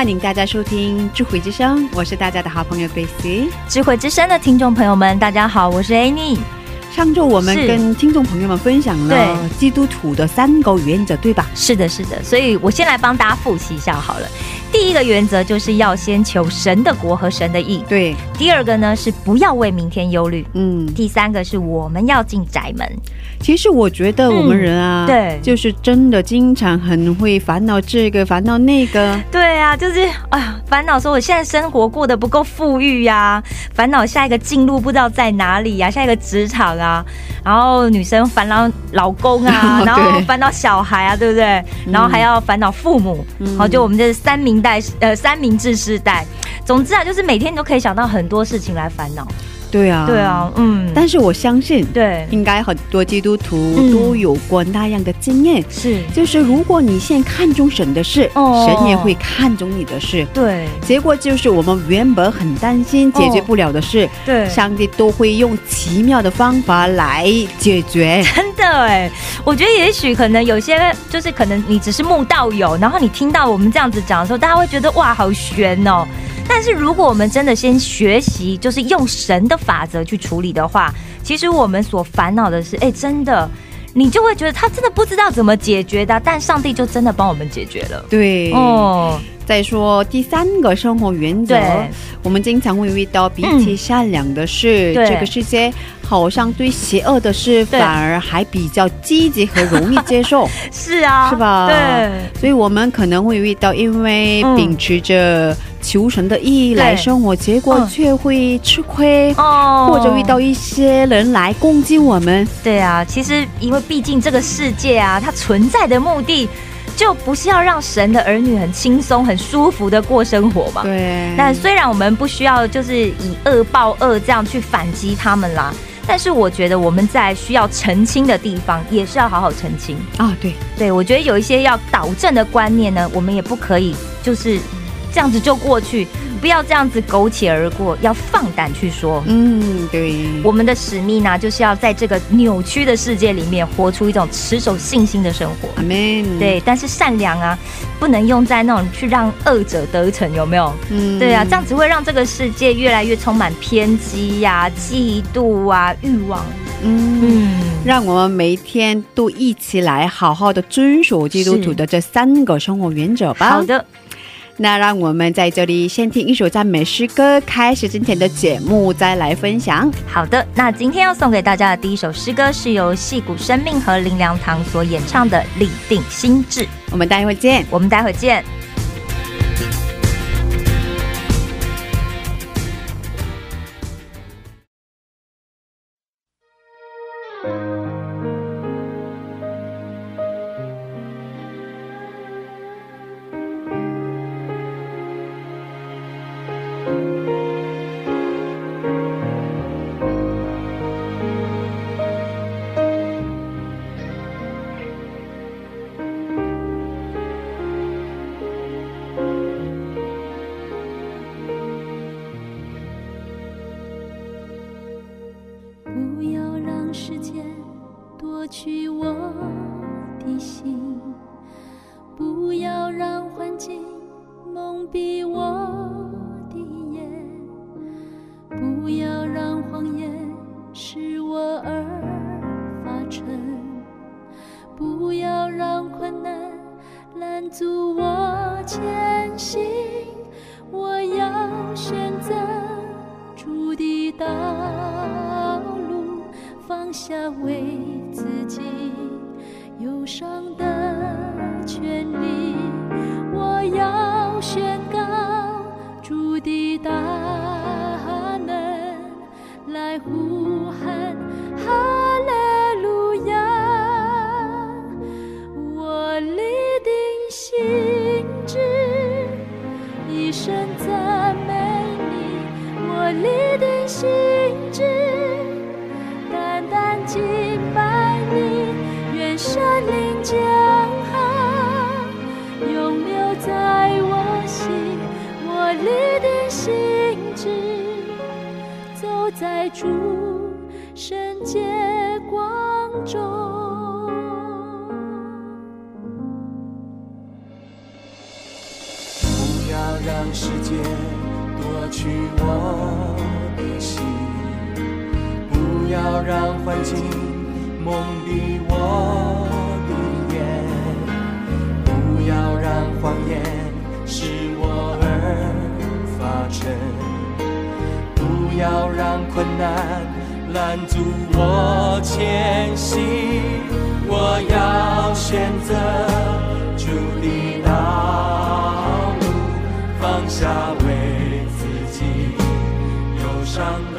欢迎大家收听智慧之声，我是大家的好朋友贝西。智慧之声的听众朋友们，大家好，我是 Annie。上周我们跟听众朋友们分享了基督徒的三个原则，对吧？是的，是的，所以我先来帮大家复习一下好了。第一个原则就是要先求神的国和神的义。对，第二个呢是不要为明天忧虑。嗯，第三个是我们要进宅门。其实我觉得我们人啊，嗯对就是真的经常很会烦恼这个，烦恼那个。对啊，就是哎呀，烦恼说我现在生活过得不够富裕呀、烦恼下一个进路不知道在哪里呀、下一个职场啊，然后女生烦恼老公啊，然后烦恼小孩啊，对不对？然后还要烦恼父母，嗯好、就我们这三明代呃三明治世代。总之啊，就是每天你都可以想到很多事情来烦恼。对啊，对。啊，嗯，但是我相信，对，应该很多基督徒嗯都有过那样的经验，是，就是如果你现在看中神的事，哦神也会看中你的事。对结果就是我们原本很担心解决不了的事，对。上帝都会用奇妙的方法来解决。真的哎，我觉得也许可能有些就是可能你只是慕道友，然后你听到我们这样子讲的时候，大家会觉得哇好悬哦。但是如果我们真的先学习，就是用神的法则去处理的话，其实我们所烦恼的是，哎，真的。你就会觉得他真的不知道怎么解决的，但上帝就真的帮我们解决了。对，哦，再说第三个生活原则，我们经常会遇到比起善良的事，对这个世界好像对邪恶的事反而还比较积极和容易接受，是啊，是吧？对，所以我们可能会遇到，因为嗯。秉持着求神的意义来生活，结果嗯。却会吃亏。哦。或者遇到一些人来攻击我们，对啊，其实因为毕竟这个世界啊，它存在的目的就不是要让神的儿女很轻松、很舒服的过生活嘛。对，但虽然我们不需要就是以恶报恶这样去反击他们啦，但是我觉得我们在需要澄清的地方，也是要好好澄清。啊，对，对我觉得有一些要导正的观念呢，我们也不可以就是这样子就过去，不要这样子苟且而过，要放胆去说。嗯，对，我们的使命呢，就是要在这个扭曲的世界里面，活出一种持守信心的生活。阿门，，对，但是善良啊，不能用在那种去让恶者得逞，有没有？嗯对啊，这样子会让这个世界越来越充满偏激呀、嫉妒啊、欲望。嗯。嗯，让我们每一天都一起来好好的遵守基督徒的这三个生活原则吧。好，的，那让我们在这里先听一首赞美诗歌，开始今天的节目，再来分享。好的。那今天要送给大家的第一首诗歌是由戏骨生命和林良堂所演唱的《立定心智》。我们待会见。我们待会见。在主圣洁光中，不要让世界夺去我的心，不要让幻境蒙蔽我的眼，不要让谎言使我而发沉。要让困难拦阻我前行我要选择主的道路放下为自己忧伤。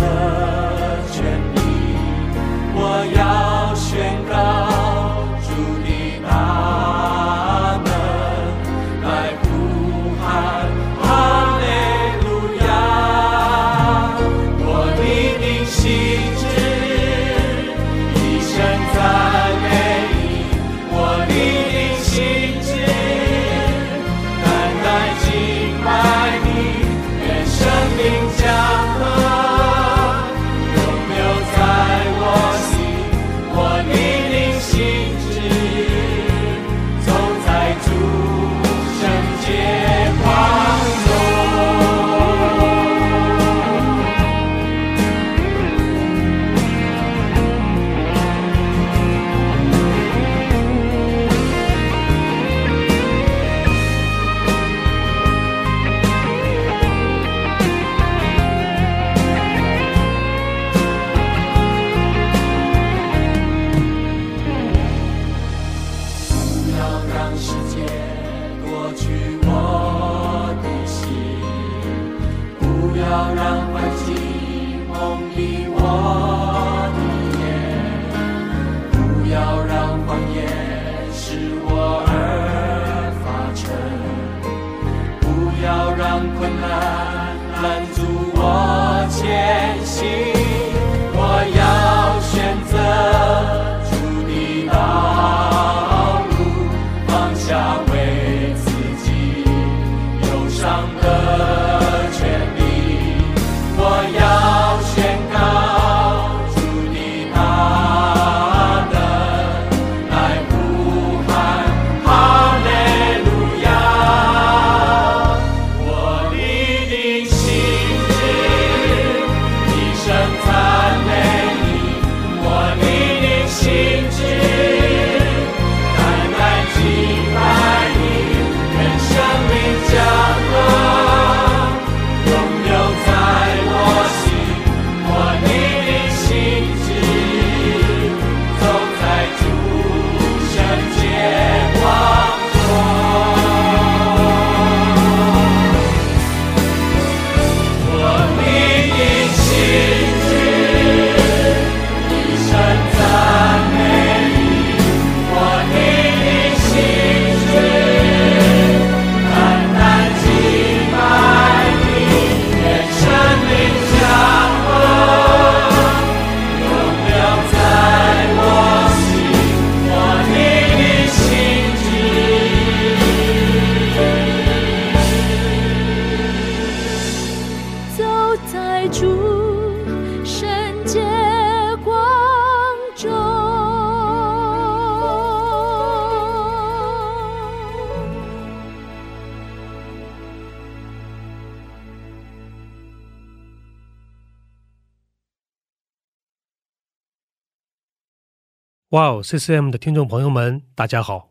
ccm 的听众朋友们大家好。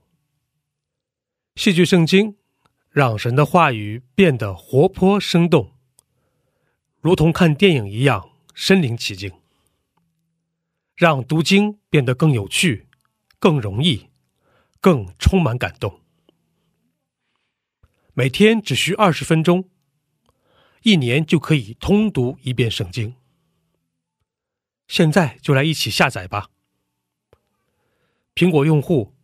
戏剧圣经让神的话语变得活泼生动如同看电影一样身临其境让读经变得更有趣更容易更充满感动。每天只需二十分钟一年就可以通读一遍圣经。现在就来一起下载吧。苹果用户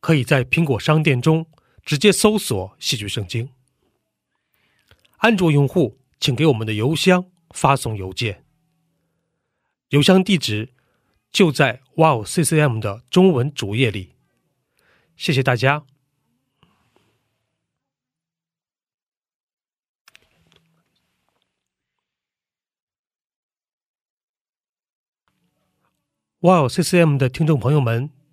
可以在苹果商店中直接搜索“戏剧圣经”。安卓用户请给我们的邮箱发送邮件，邮箱地址就在 Wow CCM 的中文主页里。谢谢大家。Wow CCM 的听众朋友们，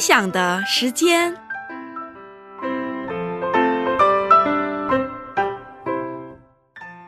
享的时间。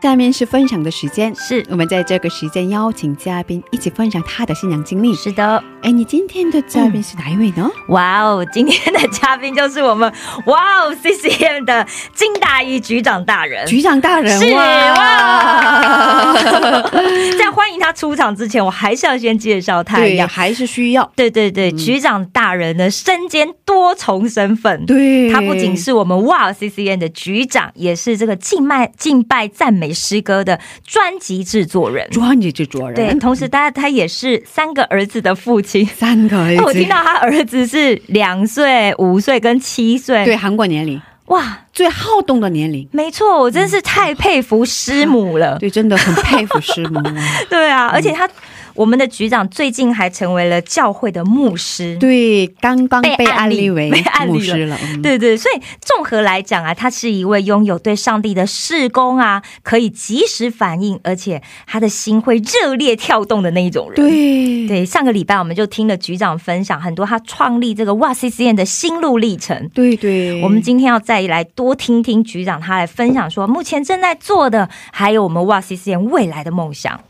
下面是分享的时间，是我们在这个时间邀请嘉宾一起分享他的信仰经历。是的，哎，你今天的嘉宾是哪一位呢？哇哦！今天的嘉宾就是我们哇哦 CCM 的金大一局长大人。局长大人是哇！哇！在欢迎他出场之前，我还是要先介绍他一对，样。还是需要对对对，局长大人呢身兼多重身份。对他不仅是我们哇 CCM 的局长，也是这个敬拜敬拜赞美诗歌的专辑制作人。专辑制作人，对，同时他他也是三个儿子的父亲。三个儿子，我听到他儿子是两岁、五岁跟七岁。对，韩国年龄哇，最好动的年龄，没错，我真是太佩服师母了。对，真的很佩服师母啊。对啊，而且他我们的局长最近还成为了教会的牧师。对，刚刚被被案例安立为牧师了。嗯对对，所以综合来讲啊，他是一位拥有对上帝的事工啊，可以及时反应，而且他的心会热烈跳动的那一种人。对对，上个礼拜我们就听了局长分享很多他创立这个哇 CCM 的心路历程。对对，我们今天要再来多听听局长他来分享说，目前正在做的，还有我们哇 CCM 未来的梦想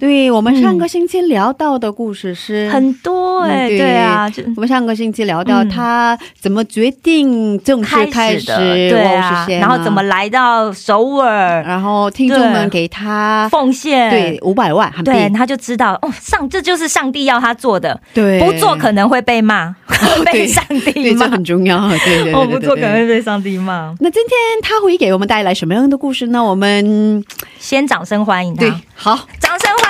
对我们上个星期聊到的故事是很多哎、嗯对对啊，就我们上个星期聊到嗯。他怎么决定正式开始的，对啊，然后怎么，来到首尔然后听众们给他奉献，对五百万，对，他就知道哦，上这就是上帝要他做的，对。不做可能会被骂，被对上帝对，骂这，很重要，对对对哦，对不做可能会被上帝骂。那今天他会给我们带来什么样的故事呢？我们先掌声欢迎他，对好，掌声欢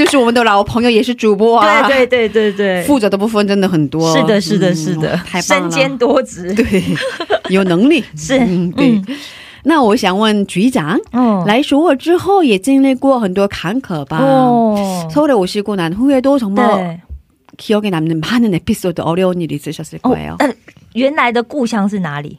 就是我们的老朋友，也是主播啊，对对对对对，负责的部分真的很多，是的，是的，嗯是的，太棒了，身兼多职，对，有能力是嗯，对。嗯那我想问局长，嗯来首尔之后也经历过很多坎坷吧？ 어. 서울에 오시고 난 후에도 정말 네. 기억에 남는 많은 에피소드, 어려운 일이 있으셨을 哦 거예요. ，呃，原来的故乡是哪里？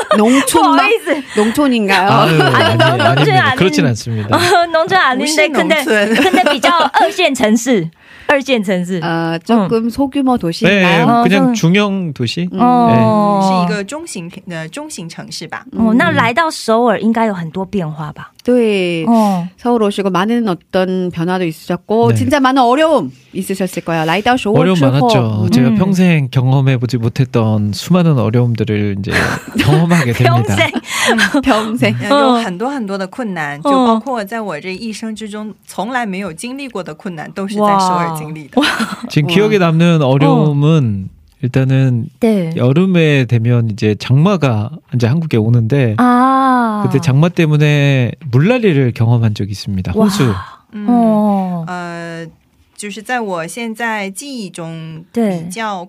농촌 不好 막 意思， 농촌인가요? 아유, 아니, 너무 좀 아닙니다. 아닌- 그렇진 않습니다. 농촌 아닌데 무슨 근데 농촌? 근데 比较二线城市， 二线城市。 어, 조금 소규모 네, 도시인가요? 어, 그냥 좀- 중형 도시. 哦，是一个中型呃中型城市吧。哦，那来到首尔应该有很多变化吧？ 네. 哦， 서울 오시고 많은 어떤 변화도 있으셨고 네. 진짜 많은 어려움 있으셨을 거예요. 라이다 쇼 어려움 많았죠. 제가 음. 평생 경험해보지 못했던 수많은 어려움들을 이제 경험하게 됩니다. 평생 평생. 呃嗯有很多很多的困难，就包括在我这一生之中从来没有经历过的困难，都是在首尔经历的。 지금 와. 기억에 남는 어려움은 일단은 네. 여름에 되면 이제 장마가 이제 한국에 오는데 아 그때 장마 때문에 물난리를 경험한 적이 있습니다. 홍수. 嗯，哦，呃，就是在我现在记忆中对比较。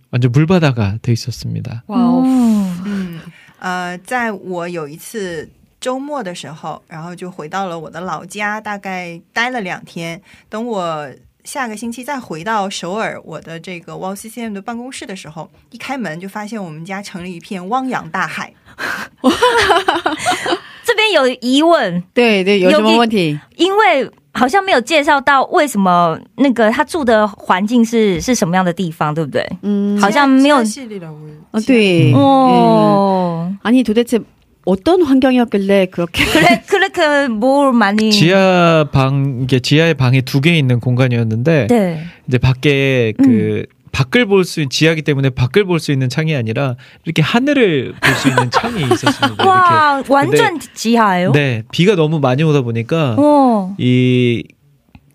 완전 물바다가 돼 있었습니다. 와우. 嗯嗯，呃，在我有一次周末的时候，然后就回到了我的老家，大概待了两天。等我下个星期再回到首尔我的这个 w c c m 的办公室的时候，一开门就发现我们家成了一片汪洋大海。这边有疑问， 네, 네, 요즘 여기- 问题.因为 好像没有介绍到为什么那个他住的环境是是什么样的地方，对不对？ 음. 好像没有 시리라고 어, 네. 음. 어. 아니 도대체 어떤 환경이었길래 그렇게 그래 그렇게 뭘 많이 지하 방 이게 지하에 방이 두 개 있는 공간이었는데 네. 이제 밖에 그 밖을 볼 수 지하기 때문에 밖을 볼 수 있는 창이 아니라 이렇게 하늘을 볼 수 있는 창이 있었습니다. 와 완전 지하예요? 이렇게. 네, 비가 너무 많이 오다 보니까 어. 이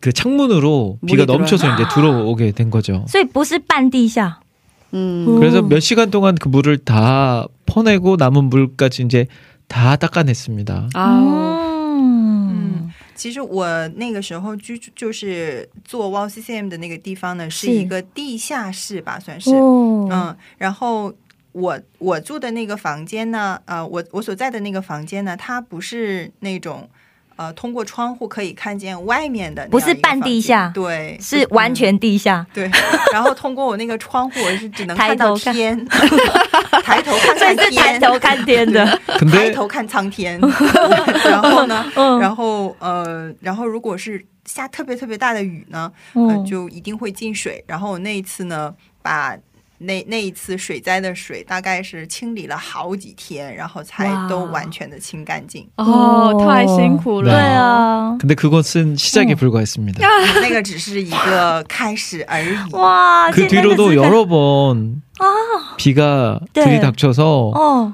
그 창문으로 물이 비가 들어와요? 넘쳐서 이제 들어오게 된 거죠. 所以不是半地下。 음. 그래서 몇 시간 동안 그 물을 다 퍼내고 남은 물까지 이제 다 닦아냈습니다. 아우. 嗯， 其实我那个时候居住就是做 w c c m 的那个地方呢，是是一个地下室吧，算是。哦，嗯，然后我我住的那个房间呢，呃，我我所在的那个房间呢，它不是那种呃通过窗户可以看见外面的那样不是半地下对，是完、嗯全地下，对。然后通过我那个窗户，我是只能看到头看天，抬头看所以看是抬，头看天的。抬头看苍天。然后呢，嗯然后呃，然后如果是下特别特别大的雨呢，呃，嗯就一定会进水。然后我那一次呢，把那那一次水灾的水大概是清理了好几天，然后才哇都完全的清干净。 어, 太辛苦了.对啊， 근데 그것은 시작에 어. 불과했습니다. 那个只是一个开始而已。哇， 그 现在 뒤로도 可是看 여러 번 비가 네. 들이닥쳐서 哦，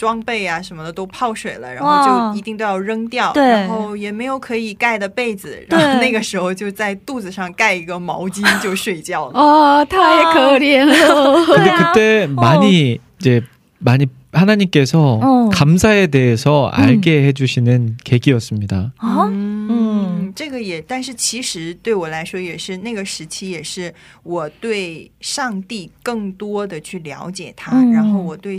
装备啊什么的都泡水了，然后哇就一定都要扔掉，对然后也没有可以盖的被子，然后对那个时候就在肚子上盖一个毛巾就睡觉了。 어, 타의 아. 거리에서. 근데 아. 그때 많이 이제 많이 하나님께서 어. 감사에 대해서 알게 해주시는 계기였습니다. 啊，嗯嗯，这个也，但是其实对我来说也是那个时期，也是我对上帝更多的去了解他，嗯然后我对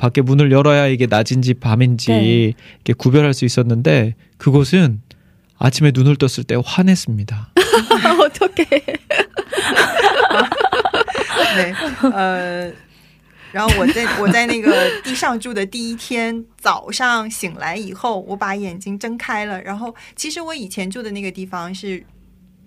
밖에 문을 열어야 이게 낮인지 밤인지 네. 이렇게 구별할 수 있었는데 그곳은 아침에 눈을 떴을 때 환했습니다. 어떻게? 对，呃，然后我在我在那个地上住的第一天早上醒来以后，我把眼睛睁开了，然后其实我以前住的那个地方是。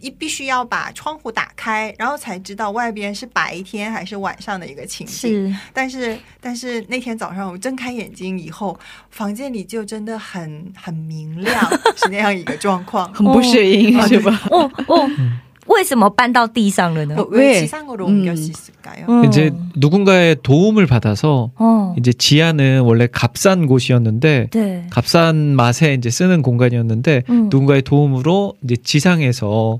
一必须要把窗户打开，然后才知道外边是白天还是晚上的一个情景。是但是但是那天早上我睁开眼睛以后，房间里就真的很很明亮，是那样一个状况。很不适应、是吧？哦哦，为什么搬到地上了呢？ 어, 왜 지상으로 옮길 수 있을까요? 음. 이제 누군가의 도움을 받아서 어, 이제 지하는 원래 값싼 곳이었는데 네. 값싼 맛에 이제 쓰는 공간이었는데 음. 누군가의 도움으로 이제 지상에서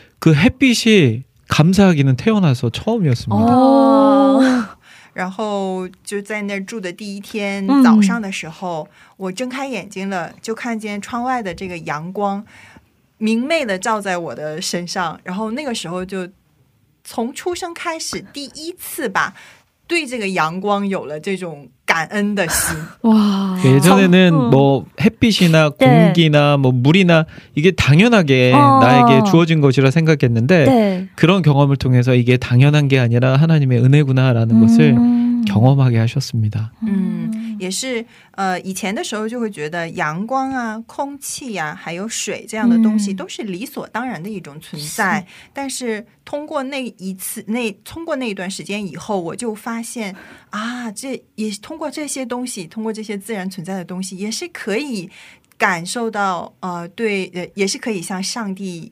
그 햇빛이 감사하기는 태어나서 처음이었습니다. 哦，然后就在那儿住的第一天嗯早上的时候，我睁开眼睛了，就看见窗外的这个阳光明媚的照在我的身上，然后那个时候就从出生开始第一次吧，对这个阳光有了这种 感恩的心。 와. 예전에는 음. 뭐 햇빛이나 네. 공기나 뭐 물이나 이게 당연하게 어. 나에게 주어진 것이라 생각했는데 네. 그런 경험을 통해서 이게 당연한 게 아니라 하나님의 은혜구나라는 것을 음. 경험하게 하셨습니다. 嗯， 也是呃，以前的时候就会觉得阳光啊、空气呀、还有水这样的东西嗯都是理所当然的一种存在。但是通过那一次那通过那一段时间以后，我就发现啊，这也通过这些东西，通过这些自然存在的东西，也是可以感受到呃，对呃，也是可以向上帝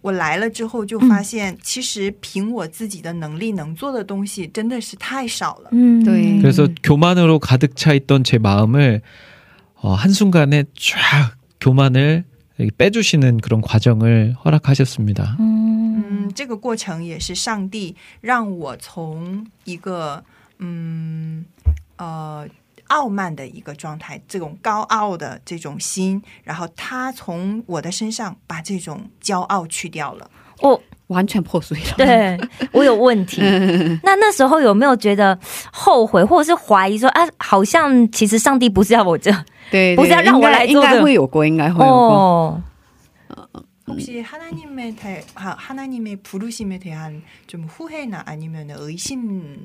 我来了之后就发现，其实凭我自己的能力能做的东西真的是太少了。嗯对 그래서 교만으로 가득 차 있던 제 마음을 어, 한순간에 쫙 교만을 이렇게 빼주시는 그런 과정을 허락하셨습니다. 嗯嗯，这个过程也是上帝让我从一个嗯呃 傲慢的一个状态，这种高傲的这种心，然后他从我的身上把这种骄傲去掉了。我完全破碎了。对我有问题。那那时候有没有觉得后悔，或者是怀疑说啊，好像其实上帝不是要我这样对，不是要让我来应做这个该会有过，应该会有过。哦？ 혹시 하나님에 대 하- 하나님의 부르심에 대한 좀 후회나 아니면 의심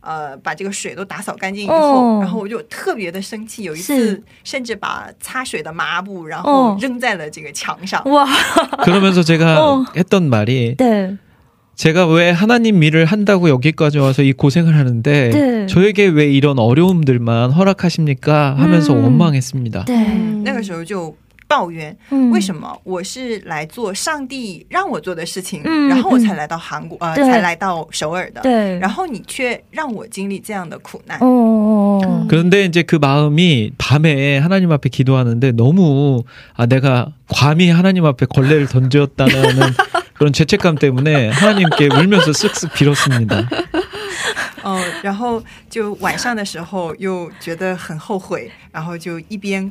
呃把这个水都打扫干净以后，哦然后我就特别的生气，有一是次甚至把擦水的抹布然哦后扔在了这个墙上。哇， 그러면서 제가 어. 했던 말이 对 제가 왜 하나님 일을 한다고 여기까지 와서 이 고생을 하는데 네. 저에게 왜 이런 어려움들만 허락하십니까 하면서 음. 원망했습니다. 对，那个时候就 抱怨，嗯为什么我是来做上帝让我做的事情，嗯然后我才来到韩国，呃，对才来到首尔的，对，然后你却让我经历这样的苦难。哦哦， 그런데 이제 그 마음이 밤에 하나님 앞에 기도하는데 너무 아 내가 감히 하나님 앞에 걸레를 던졌다는 그런 죄책감 때문에 하나님께 울면서 쓱쓱 빌었습니다. 哦，然后就晚上的时候又觉得很后悔，然后就一边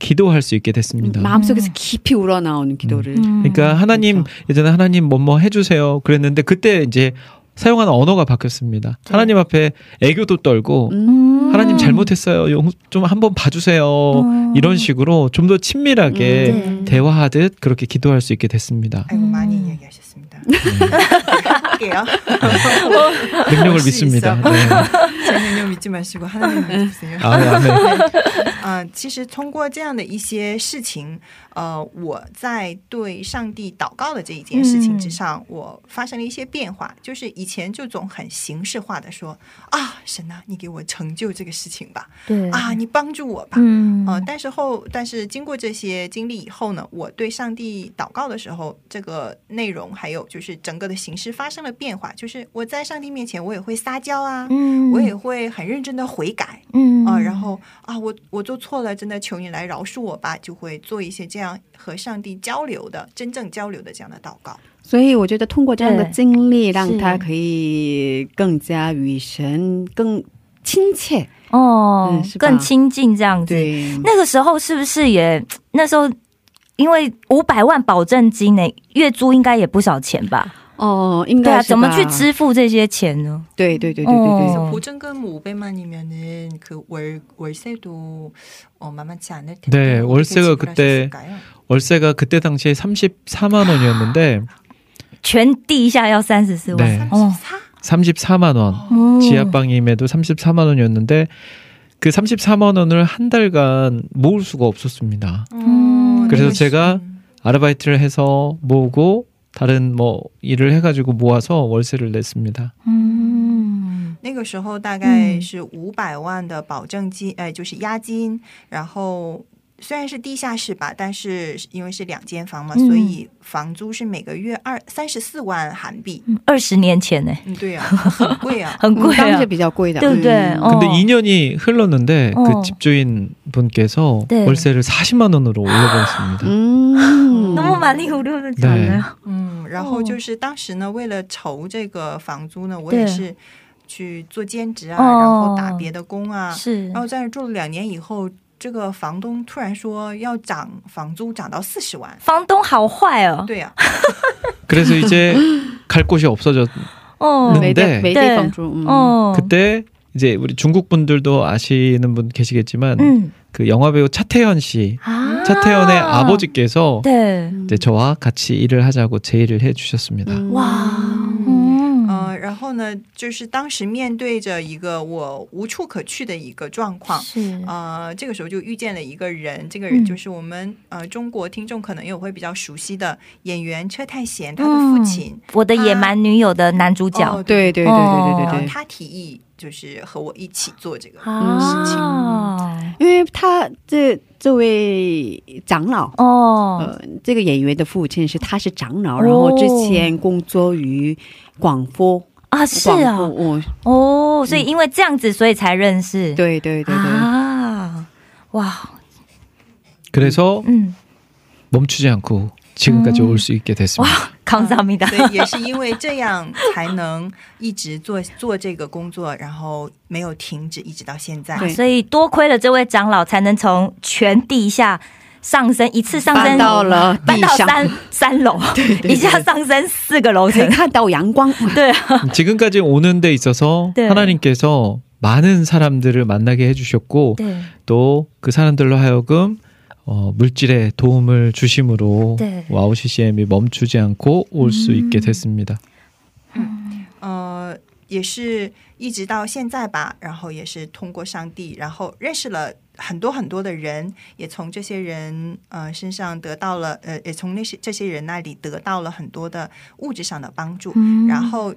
기도할 수 있게 됐습니다. 마음속에서 깊이 우러나오는 기도를. 음. 그러니까 하나님 그렇죠. 예전에 하나님 뭐 뭐 해주세요 그랬는데 그때 이제 사용하는 언어가 바뀌었습니다. 하나님 앞에 애교도 떨고 음. 하나님 잘못했어요. 용- 좀 한번 봐주세요. 음. 이런 식으로 좀 더 친밀하게 네. 대화하듯 그렇게 기도할 수 있게 됐습니다. 아이고 많이 얘기하셨습니다. 할게요. 능력을 할수 믿습니다. 있어. 네. 제 능력 믿지 마시고 하나님 믿으세요. 아, 아멘. 啊、其实通过这样的一些事情，呃，我在对上帝祷告的这一件事情之上，我发生了一些变化。就是以前就总很形式化的说啊，神啊，你给我成就这个事情吧，对啊，你帮助我吧。嗯呃，但是后，但是经过这些经历以后呢，我对上帝祷告的时候，这个内容还有 就是整个的形式发生了变化。就是我在上帝面前，我也会撒娇啊，嗯我也会很认真的悔改，嗯啊，然后啊，我我做错了，真的求你来饶恕我吧，就会做一些这样和上帝交流的、真正交流的这样的祷告。所以我觉得通过这样的经历，让他可以更加与神更亲切。哦嗯更亲近这样子。对，那个时候是不是也那时候？ 因为五百万保证金呢，月租应该也不少钱吧？哦，应对啊，该是吧怎么去？支付这些钱呢？对对对对对对。哦 보증금 500만이면은 그 월 월세도 어 만만치 않을 텐데. 네, 어떻게 월세가 그때 지불하셨을까요? 월세가 그때 당시에 34만 원이었는데 全地下要三十四万。 네. 34? 34만 원. 음. 지하방임에도 34만 원이었는데 그 34만 원을 한 달간 모을 수가 없었습니다. 음, 그래서 네. 제가 음. 아르바이트를 해서 모으고 다른 뭐 일을 해가지고 모아서 월세를 냈습니다. 嗯，那个时候大概嗯是五百万的保证金，呃，就是押金。然后 虽然是地下室吧，但是因为是两间房嘛，嗯所以房租是每个月二三十四万韩币。二十年前呢，嗯，对啊，很贵啊。很贵啊当时，比较贵的，对不对？嗯哦 근데 2년이 흘렀는데 어. 그 집주인 분께서 네. 월세를 40만 원으로 올려버렸습니다. 嗯，那么蛮力五六的讲的，嗯，然后就是当时呢，为了筹这个房租呢，我也对是去做兼职啊，哦然后打别的工啊，是然后在那做了两年以后， 这个房东突然说要涨房租，涨到四十万。房东好坏哦，对呀、 그래서 이제 갈 곳이 없어졌. 哦嗯没地对没地方住，嗯， 어. 그때 이제 우리 중국 분들도 아시는 분 계시겠지만 음. 그 영화 배우 차태현 씨, 아. 차태현의 아버지께서 네. 이제 저와 같이 일을 하자고 제의를 해주셨습니다. 嗯哇，嗯，呃， 然后呢，就是当时面对着一个我无处可去的一个状况。是呃，这个时候就遇见了一个人，这个人嗯就是我们、呃中国听众可能也会比较熟悉的演员车太贤，他的父亲。我的野蛮女友的男主角哦对对对对哦对对他提议就是和我一起做这个啊事情。因为他这这位长老。哦，呃，这个演员的父亲是他是长老，哦然后之前工作于广播，啊是广啊，播，哦，哦，所以因为这样子，所以才认识，对对对对，啊，哇， 그래서 嗯， 멈추지 않고 지금까지 음. 올 수 있게 됐습니다. 康萨米达，所以也是因为这样才能一直做做这个工作，然后没有停止，一直到现在。对所以多亏了这位长老，才能从全地下 上升一次上升搬到了搬到地上三三楼，一下上升四个楼层，可以看到阳光，对啊， 지금까지 오는 데 있어서 네. 하나님께서 많은 사람들을 만나게 해주셨고对， 또 그 사람들로 하여금 어, 물질에 도움을 주심으로 네. 와우 CCM이 멈추지 않고 올 수 있게 됐습니다. 呃，也是一直到现在吧，然后也是通过上帝，然后认识了 很多很多的人，也从这些人呃身上得到了呃，也从那些这些人那里得到了很多的物质上的帮助，嗯然后。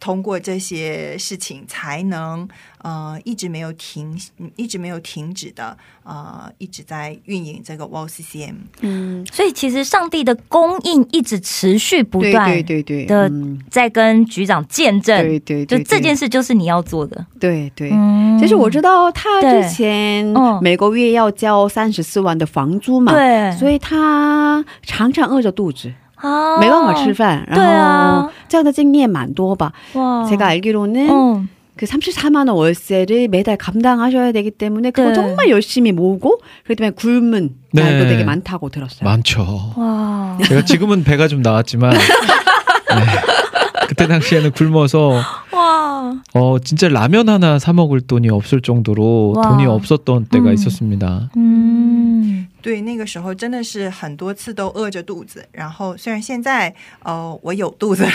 通过这些事情，才能呃一直没有停，一直没有停止的呃一直在运营这个 w o CCM。嗯，所以其实上帝的供应一直持续不对断对对对的嗯。在跟局长见证，对对对，就这件事，就是你要做的。对对。嗯。其实我知道他之前嗯。每个月要交三十四万的房租嘛，对，所以他常常饿着肚子， 啊没办法吃饭，然对啊后这样的经验蛮多吧。哇 제가 알기로는 음. 그 34만 원 월세를 매달 감당하셔야 되기 때문에 그거 네. 정말 열심히 모으고 그렇기 때문에 굶은 네. 날도 되게 많다고 들었어요. 많죠. 와. 제가 지금은 배가 좀 나왔지만 네. 그때 당시에는 굶어서 와. 어 진짜 라면 하나 사 먹을 돈이 없을 정도로 와. 돈이 없었던 때가 음. 있었습니다. 음. 对，那个时候真的是很多次都饿着肚子，然后虽然现在呃我有肚子了，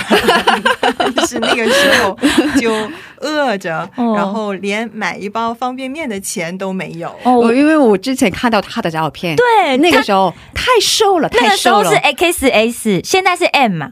但是那个时候就饿着，哦然后连买一包方便面的钱都没有。哦，我因为我之前看到他的照片，对那个时候太瘦了，那太瘦了个时候是。XS，现在是 M 嘛，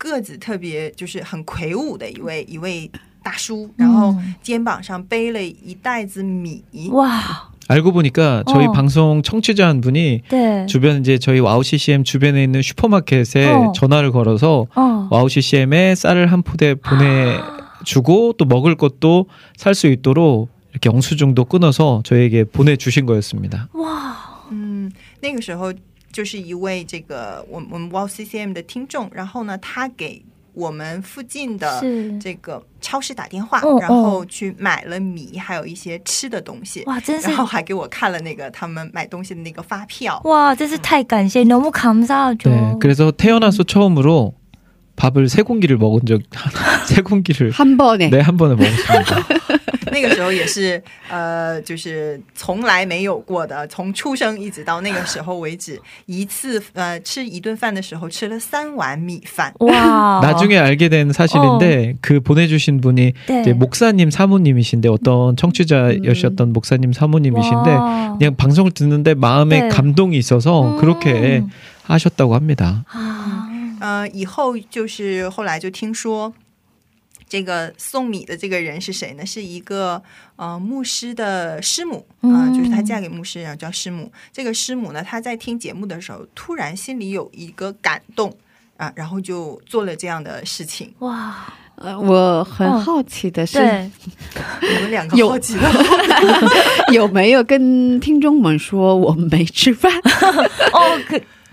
个子特别就是很魁梧的一位一位大叔，然后肩膀上背了一袋子米， 와. 알고 보니까 저희 어. 방송 청취자 한 분이 네. 주변 이제 저희 와우 CCM 주변에 있는 슈퍼마켓에 어. 전화를 걸어서 어. 와우 CCM에 쌀을 한 포대 보내주고 또 먹을 것도 살 수 있도록 이렇게 영수증도 끊어서 저에게 보내주신 거였습니다. 哇。嗯，那个时候 就是一位这个我我们 Wow CCM 的听众，然后呢，他给我们附近的是这个超市打电话哦，然后去买了米，还有一些吃的东西，哇，真是然后还给我看了那个他们买东西的那个发票。 와, 真是太感谢, 너무 감사하죠. 네, 그래서 태어나서 처음으로 밥을 세 공기를 먹은 적, 세 공기를 한 번에 네, 한 번에 먹었습니다. 那个时候也是呃，就是从来没有过的，从出生一直到那个时候为止，一次呃吃一顿饭的时候吃了三碗米饭。 와. 나중에 알게 된 사실인데 그 보내주신 분이 네. 이제 목사님 사모님이신데 어떤 청취자여셨던 목사님 사모님이신데 와. 그냥 방송을 듣는데 마음에 네. 감동이 있어서 음. 그렇게 하셨다고 합니다. 아. 呃，以后就是后来就听说， 这个送米的这个人是谁呢？是一个呃牧师的师母啊就是她嫁给牧师然后叫师母。这个师母呢她在听节目的时候突然心里有一个感动啊然后就做了这样的事情。哇。呃我很好奇的是 你们两个好奇的。有没有跟听众们说我没吃饭？哦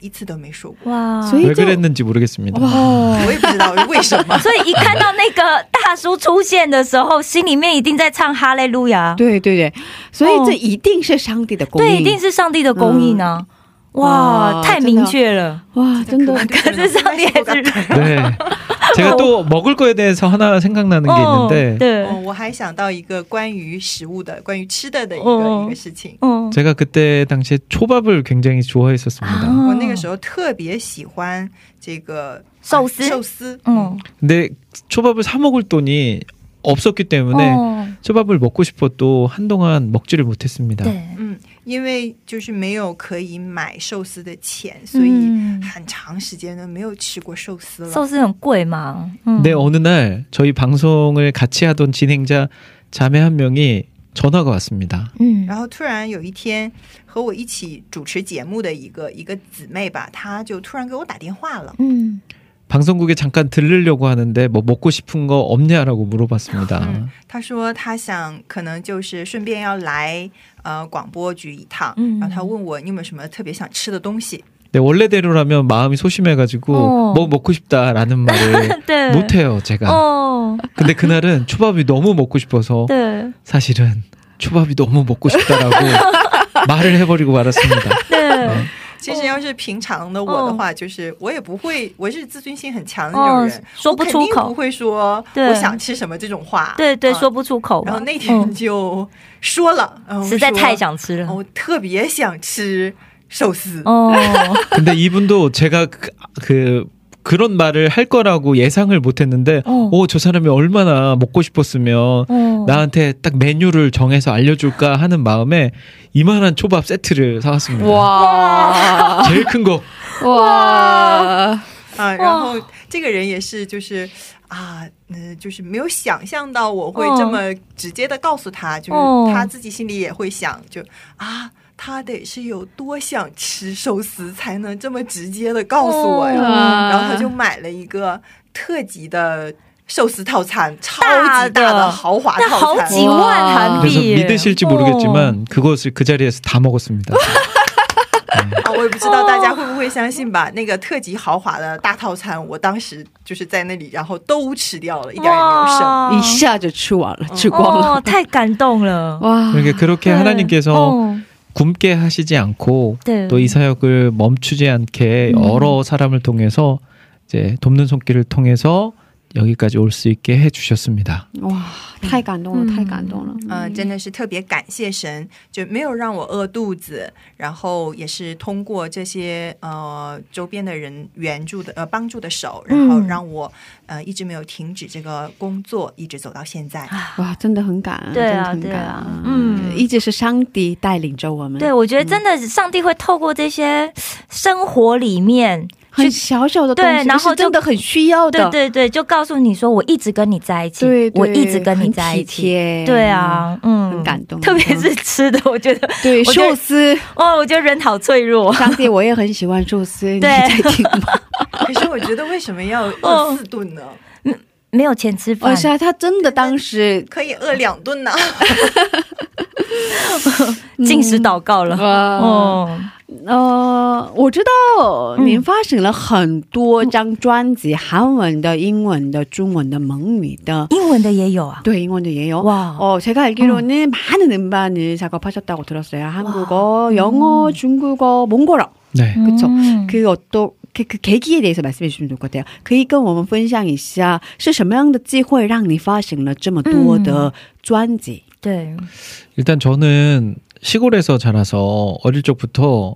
一次都没说过。哇。所以哇我也不知道为什么。所以一看到那个大叔出现的时候心里面一定在唱哈利路亚。对对对。所以这一定是上帝的公对一定是上帝的公益呢。哇太明确了。哇真的。可是上帝还是对。 제가 또 먹을 거에 대해서 하나 생각나는 게 哦 있는데 对，哦，我还想到一个关于食物的、关于吃的的一个、哦一个事情。嗯 제가 그때 당시에 초밥을 굉장히 좋아했었습니다. 啊我那个时候特别喜欢这个寿司啊寿司，嗯 근데 초밥을 사 먹을 돈이 없었기 때문에 哦 초밥을 먹고 싶어도 한동안 먹지를 못했습니다. 对，嗯， 因为就是没有可以买寿司的钱，所以嗯很长时间都没有吃过寿司了。寿司很贵嘛。嗯 근데 어느 날 저희 방송을 같이 하던 진행자 자매 한 명이 전화가 왔습니다. 嗯然后突然有一天，和我一起主持节目的一个一个姊妹吧，她就突然给我打电话了。嗯 방송국에 잠깐 들르려고 하는데 뭐 먹고 싶은 거 없냐라고 물어봤습니다. 嗯，她说她想可能就是顺便要来呃广播局一趟，嗯然后她问我你有没有什么特别想吃的东西。 네, 원래대로라면 마음이 소심해가지고 어. 뭐 먹고 싶다라는 말을 对， 못해요 제가. 哦， 근데 그날은 초밥이 너무 먹고 싶어서 对 사실은 초밥이 너무 먹고 싶다라고 말을 해버리고 말았습니다. 对， 其实要是平常的我的话，就是我也不会，我是自尊心很强的那哦种人，说不我肯定出口不会说对我想吃什么这种话。对对，啊说不出口嘛。然后那天嗯就说了，嗯实在说太想吃了。哦，我特别想吃寿司。哦， 근데 이분도 제가 그, 그 그런 말을 할 거라고 예상을 못했는데, 어. 오 저 사람이 얼마나 먹고 싶었으면 어. 나한테 딱 메뉴를 정해서 알려줄까 하는 마음에 이만한 초밥 세트를 사왔습니다. 哇 제일 큰 거. 哇，啊，然后这个人也是，就是啊，嗯、就是没有想象到我会哦这么直接的告诉他，就是哦他自己心里也会想，就啊， 他得是有多想吃寿司才能这么直接的告诉我呀。哦然后他就买了一个特级的寿司套餐，超大的级大的豪华那好套餐。几万韩 그래서 币耶， 믿으실지 모르겠지만 그것을 그 자리에서 다 먹었습니다. 啊，我也不知道大家会不会相信吧？那个特级豪华的大套餐，我当时就是在那里，然后都吃掉了，一点儿也没有剩。哇一下就吃完了，吃光了。哦，太感动了。哇， 그러니까 그렇게 对 하나님께서 哦 굶게 하시지 않고 네. 또이 사역을 멈추지 않게 음. 여러 사람을 통해서 이제 돕는 손길을 통해서 여기까지 올 수 있게 해 주셨습니다. 哇，太感动了，嗯太感动了。嗯、真的是特别感谢神，就没有让我饿肚子，然后也是通过这些呃周边的人援助的呃帮助的手，然后嗯让我呃一直没有停止这个工作，一直走到现在。哇，真的很感恩，对啊真的很感对啊恩嗯一直是上帝带领着我们，对，我觉得真的是上帝会透过这些生活里面， 很小小的东西，对然后真的很需要的，对对对，就告诉你说我一直跟你在一起，对对我一直跟你在一起。贴对啊，嗯，很感动特别是吃的，我觉得对，我觉得寿司，哦，我觉得人好脆弱。上帝我也很喜欢寿司，你对在听吗？可是我觉得为什么要哦饿四顿呢？没有钱吃饭哇，塞，他真的当时可以饿两顿呢。进食祷告了。哇，哦， 呃，我知道嗯您发行了很多张专辑，韩文的、英文的、中文的、蒙语的，英文的也有啊。对，英文的也有。 와. 어, 제가 알기로는 많은 음반을 작업하셨다고 들었어요. 한국어, 영어, 중국어, 몽골어. 네. 그쵸. 嗯 그 어떤 그, 그 계기에 대해서 말씀해 주시면 좋을 것 같아요. 可以跟我们分享一下是什么样的机会让你发行了这么多的专辑？对， 일단 저는 시골에서 자라서 어릴 적부터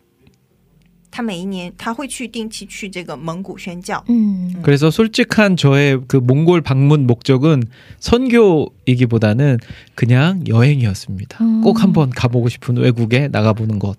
他每一年他会去定期去这个蒙古宣教。 음. 그래서 솔직한 저의 그 몽골 방문 목적은 선교이기보다는 그냥 여행이었습니다. 음. 꼭 한번 가보고 싶은 외국에 나가보는 것.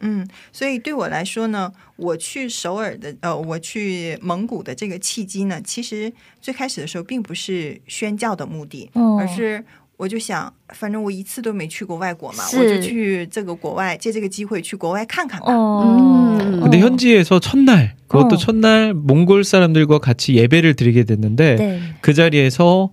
嗯，所以对我来说呢，我去首尔的呃，我去蒙古的这个契机呢，其实最开始的时候并不是宣教的目的，哦而是 我就想，反正我一次都没去过外国嘛，是我就去这个国外，借这个机会去国外看看吧。 어. 음. 근데 현지에서 첫날 어. 그것도 첫날 몽골 사람들과 같이 예배를 드리게 됐는데 네. 그 자리에서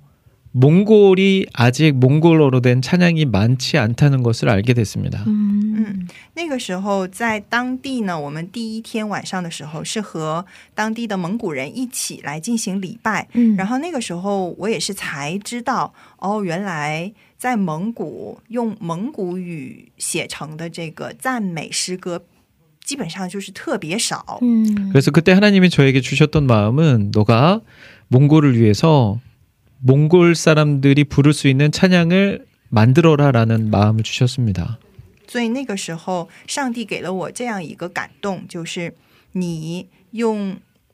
몽골이 아직 몽골어로 된 찬양이 많지 않다는 것을 알게 됐습니다. 음. 那个时候在当地呢，我们第一天晚上的时候是和当地的蒙古人一起来进行礼拜， 음. 然后那个时候我也是才知道， 哦，原来在蒙古用蒙古语写成的这个赞美诗歌，基本上就是特别少。 음. 그래서 그때 하나님이 저에게 주셨던 마음은 너가 몽골을 위해서 몽골 사람들이 부를 수 있는 찬양을 만들어라라는 마음을 주셨습니다. 所以那个时候，上帝给了我这样一个感动，就是你用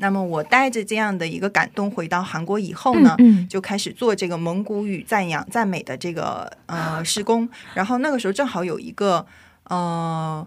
那么我带着这样的一个感动回到韩国以后呢， 음. 就开始做这个蒙古语赞扬赞美的这个呃施工。然后那个时候正好有一个呃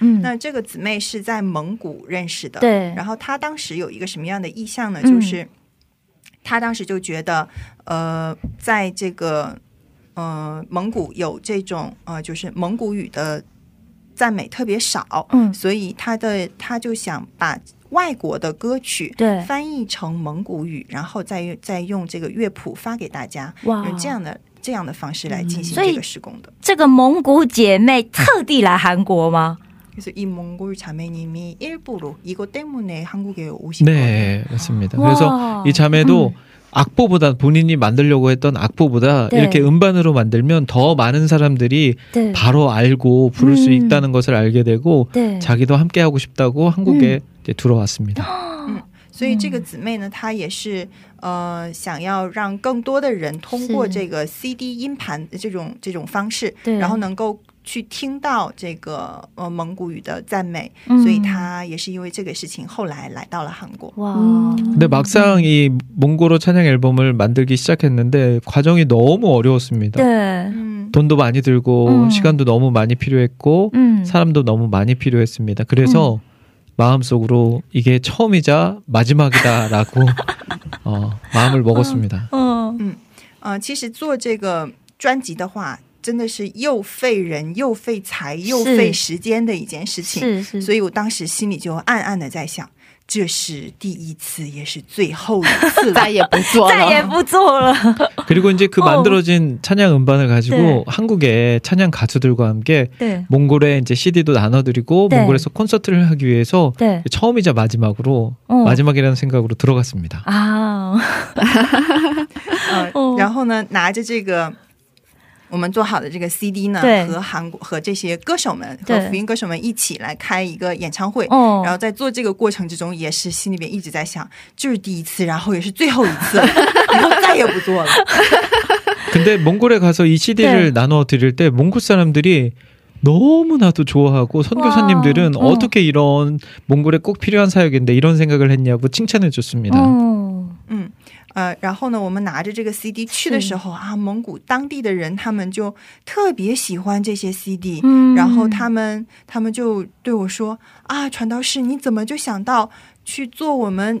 아, 음. 那这个姊妹是在蒙古认识的，对。然后她当时有一个什么样的意向呢？嗯就是她当时就觉得，呃，在这个呃蒙古有这种呃就是蒙古语的赞美特别少，嗯。所以她的她就想把外国的歌曲对。翻译成蒙古语，然后再用再用这个乐谱发给大家，哇。用这样的这样的方式来进行这个施工的。这个蒙古姐妹特地来韩国吗？ 그래서 이 몽골 자매님이 일부러 이것 때문에 한국에 오신 거예요. 네, 맞습니다. 와. 그래서 이 자매도 음. 악보보다 본인이 만들려고 했던 악보보다 네. 이렇게 음반으로 만들면 더 많은 사람들이 네. 바로 알고 부를 수 음. 있다는 것을 알게 되고 네. 자기도 함께 하고 싶다고 한국에 이제 들어왔습니다. 所以这个姊妹呢，她也是呃想要让更多的人通过是这个 CD 音盘的这种这种方式，对然后能够 去听到这个呃蒙古语的赞美，嗯所以她也是因为这个事情后来来到了韩国。哇， 근데 막상 이 몽골어 찬양 앨범을 만들기 시작했는데 과정이 너무 어려웠습니다. 对，嗯， 돈도 많이 들고 음. 시간도 너무 많이 필요했고 嗯， 사람도 너무 많이 필요했습니다. 그래서 마음속으로 이게 처음이자 마지막이다라고 어, 마음을 먹었습니다. 嗯，呃，其实做这个专辑的话， 真的是又费人又费财又是费时间的一件事情。是是，所以我当时心里就暗暗的在想，这是第一次，也是最后一次再了。也不做了，再也不做了。 그리고 이제 그 어. 만들어진 찬양 음반을 가지고 네. 한국의 찬양 가수들과 함께 对 몽골에 이제 CD도 나눠드리고 네. 몽골에서 콘서트를 하기 위해서 对 처음이자 마지막으로 어. 마지막이라는 생각으로 들어갔습니다. 啊，呃哦然后呢，拿着这个 我们做好的这个 CD 呢对，和韩国和这些歌手们和对福音歌手们一起来开一个演唱会。哦然后在做这个过程之中，也是心里边一直在想，这是第一次，然后也是最后一次了，以后再也不做了。 근데 몽골에 가서 이 CD를 네. 나눠 드릴 때 몽골 사람들이 너무나도 좋아하고 선교사님들은 와, 어. 어떻게 이런 몽골에 꼭 필요한 사역인데 이런 생각을 했냐고 칭찬해 줬습니다. 哦，嗯， 呃，然后呢，我们拿着这个 CD 去的时候啊，蒙古当地的人他们就特别喜欢这些 CD，、嗯然后他们他们就对我说啊，传道士，你怎么就想到去做我们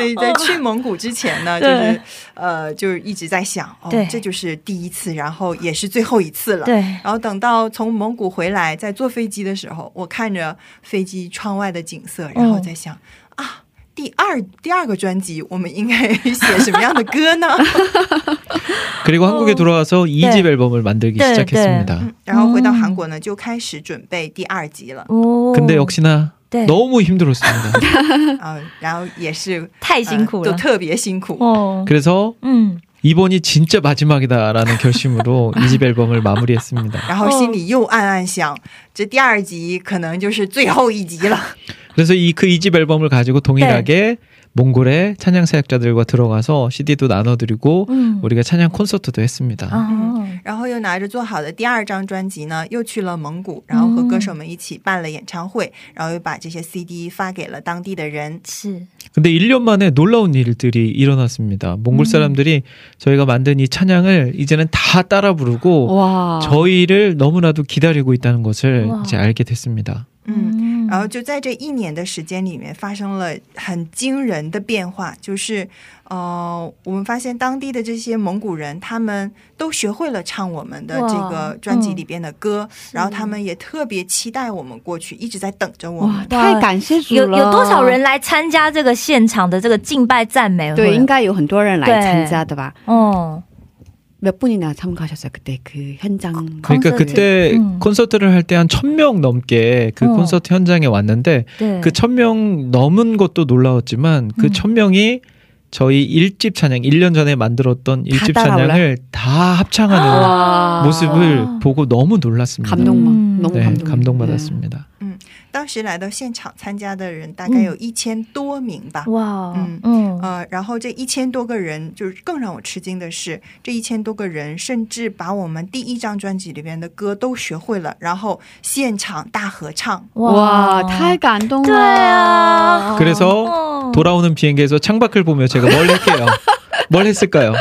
所以在去蒙古之前呢，就对是呃，就是一直在想，哦对，这就是第一次，然后也是最后一次了。对，然后等到从蒙古回来，在坐飞机的时候，我看着飞机窗外的景色，然后在想、啊，第二第二个专辑我们应该写什么样的歌呢？ 그리고 한국에 돌아와서 이 집 네. 앨범을 만들기 네, 시작했습니다. 嗯，然后回到韩国呢，就开始准备第二集了。哦， 근데 역시나 네. 너무 힘들었습니다. 啊、然后也是太辛苦了，呃都特别辛苦。哦， 그래서 嗯， 이번이 진짜 마지막이다라는 결심으로 이 집 앨범을 마무리했습니다. 然后心里又暗暗想，这第二集可能就是最后一集了。 그래서 이 그 이 집 앨범을 가지고 동일하게 몽골의 찬양 사역자들과 들어가서 CD도 나눠드리고 嗯， 우리가 찬양 콘서트도 했습니다. 哦，然后又拿着做好的第二张专辑呢，又去了蒙古，然后和歌手们一起办了演唱会，然后又把这些 CD 发给了当地的人。是， 근데 1년 만에 놀라운 일들이 일어났습니다. 몽골 사람들이 저희가 만든 이 찬양을 이제는 다 따라 부르고 와 저희를 너무나도 기다리고 있다는 것을 와. 이제 알게 됐습니다. 嗯，嗯，然后就在这一年的时间里面，发生了很惊人的变化，就是呃，我们发现当地的这些蒙古人，他们都学会了唱我们的这个专辑里边的歌，然后他们也特别期待我们过去，一直在等着我哇们。太感谢主了！有有多少人？来参加这个现场的这个敬拜赞美？对，应该有很多人来参加的吧？哦， 몇 분이나 참가하셨어요 그때 그 현장? 그러니까 콘서트. 그때 음. 콘서트를 할 때한 1000명 넘게 그 어. 콘서트 현장에 왔는데 네. 그 1000명 넘은 것도 놀라웠지만 그 음. 1000명이 저희 1집 찬양 1년 전에 만들었던 1집 따라올라? 찬양을 다 합창하는 와 모습을 보고 너무 놀랐습니다. 감동 음. 너무 네, 감동 감동받았습니다. 当时来到现场参加的人大概有一千多名吧。哇，嗯嗯呃，然后这一千多个人，就是更让我吃惊的是，这一千多个人甚至把我们第一张专辑里边的歌都学会了，然后现场大合唱。哇太感动了！对啊 그래서 哦 돌아오는 비행기에서 창밖을 보며 제가 뭘 할게요? 뭘 했을까요?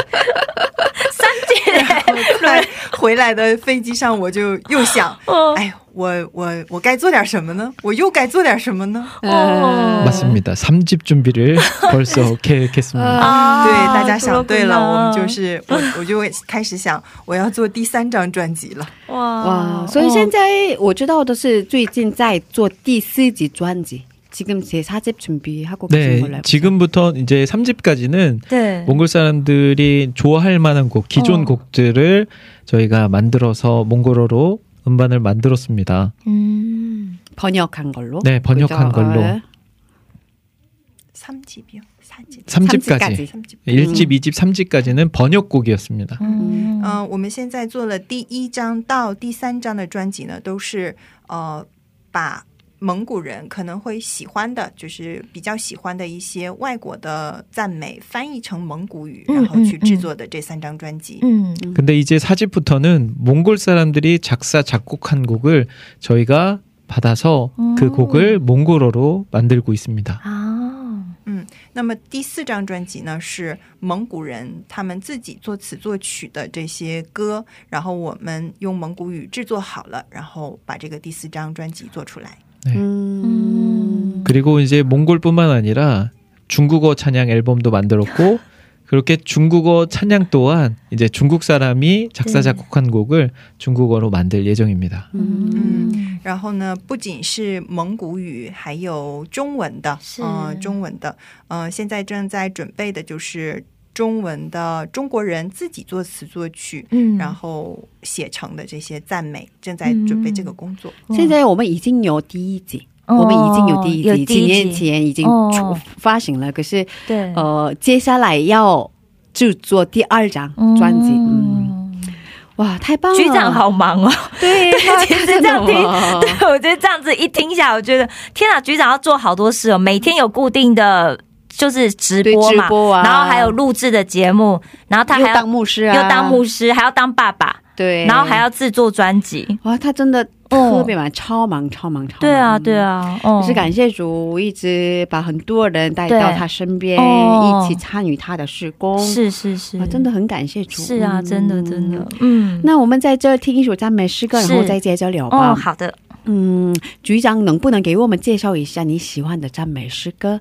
在回来的飞机上，我就又想，哦哎，我我我该做点什么呢？我又该做点什么呢？哦 맞습니다. 3집 준비를 벌써 계획했습니다. 啊对，大家想对了， 그렇구나 我们就是我，我就会开始想，我要做第三张专辑了。哇哇，所以现在我知道的是最近在做第四集专辑， 지금제4집 준비하고 계신 네, 걸로 알고 지금부터 이제 3집까지는 对 몽골 사람들이 좋아할 만한 곡, 기존 어. 곡들을 저희가 만들어서 몽골어로 음반을 만들었습니다. 嗯 번역한 걸로. 네, 번역한 그죠? 걸로. 어, 삼집이요, 사집. 3집까지. 삼집. 1집, 2집, 3집까지는 번역곡이었습니다. 嗯嗯、我们现在做了第一张到第三张的专辑呢，都是呃把 蒙古人可能会喜欢的，就是比较喜欢的一些外国的赞美翻译成蒙古语，嗯然后去制作的这三张专辑。嗯 근데 이제 4집부터는 몽골 사람들이 작사, 작곡한 곡을 저희가 받아서 그 음. 곡을 몽골어로 만들고 있습니다. 啊那么第四张专辑呢，是蒙古人他们自己作词作曲的这些歌，然后我们用蒙古语制作好了，然后把这个第四张专辑做出来。 음. 그리고 이제 몽골뿐만 아니라 중국어 찬양 앨범도 만들었고 그렇게 중국어 찬양 또한 이제 중국 사람이 작사 네. 작곡한 곡을 중국어로 만들 예정입니다. 음. 然后呢，不仅是蒙古语，还有中文的，是呃，中文的，呃，现在正在准备的就是 中文的中国人自己作词作曲，嗯然后写成的这些赞美，正在准备这个工作。现在我们已经有第一集，哦我们已经有第一集，几年前已经发行了。可是对呃，接下来要制作第二张专辑，嗯，哇，太棒了！局长，好忙哦。对，他其实这样听对，我觉得这样子一听下来，我觉得天啊，局长要做好多事哦，每天有固定的就是直播嘛，直播啊然后还有录制的节目，然后他还要当牧师啊，又当牧师，还要当爸爸，对，然后还要制作专辑。哇，他真的特别忙，超忙，超忙，超忙。对啊，对。啊，哦可是感谢主，一直把很多人带到他身边，哦一起参与他的事工。是是是啊，，真的很感谢主。是啊，嗯真的真的，嗯，那我们在这听一首赞美诗歌，然后是再接着聊吧。哦，好的，嗯，局长能不能给我们介绍一下你喜欢的赞美诗歌？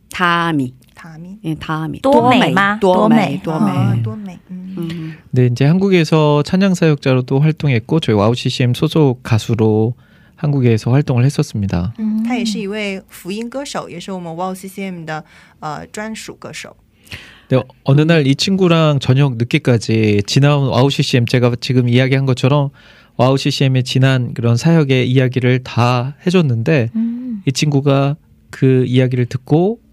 다미. 塔米， 예, 다미. 多美吗多美，多美多美。哦多美，嗯 음. 네, 이제 한국에서 찬양 사역자로도 활동했고 저희 와우 CCM 소속 가수로 한국에서 활동을 했었습니다. 嗯她也是一位福音歌手，也是我们 WOW CCM 的呃专属歌手。 네, 어느 날 이 친구랑 저녁 늦게까지 지나온 와우 CCM 제가 지금 이야기한 것처럼 와우 CCM의 지난 그런 사역의 이야기를 다 해줬는데 음, 이 친구가 그 이야기를 듣고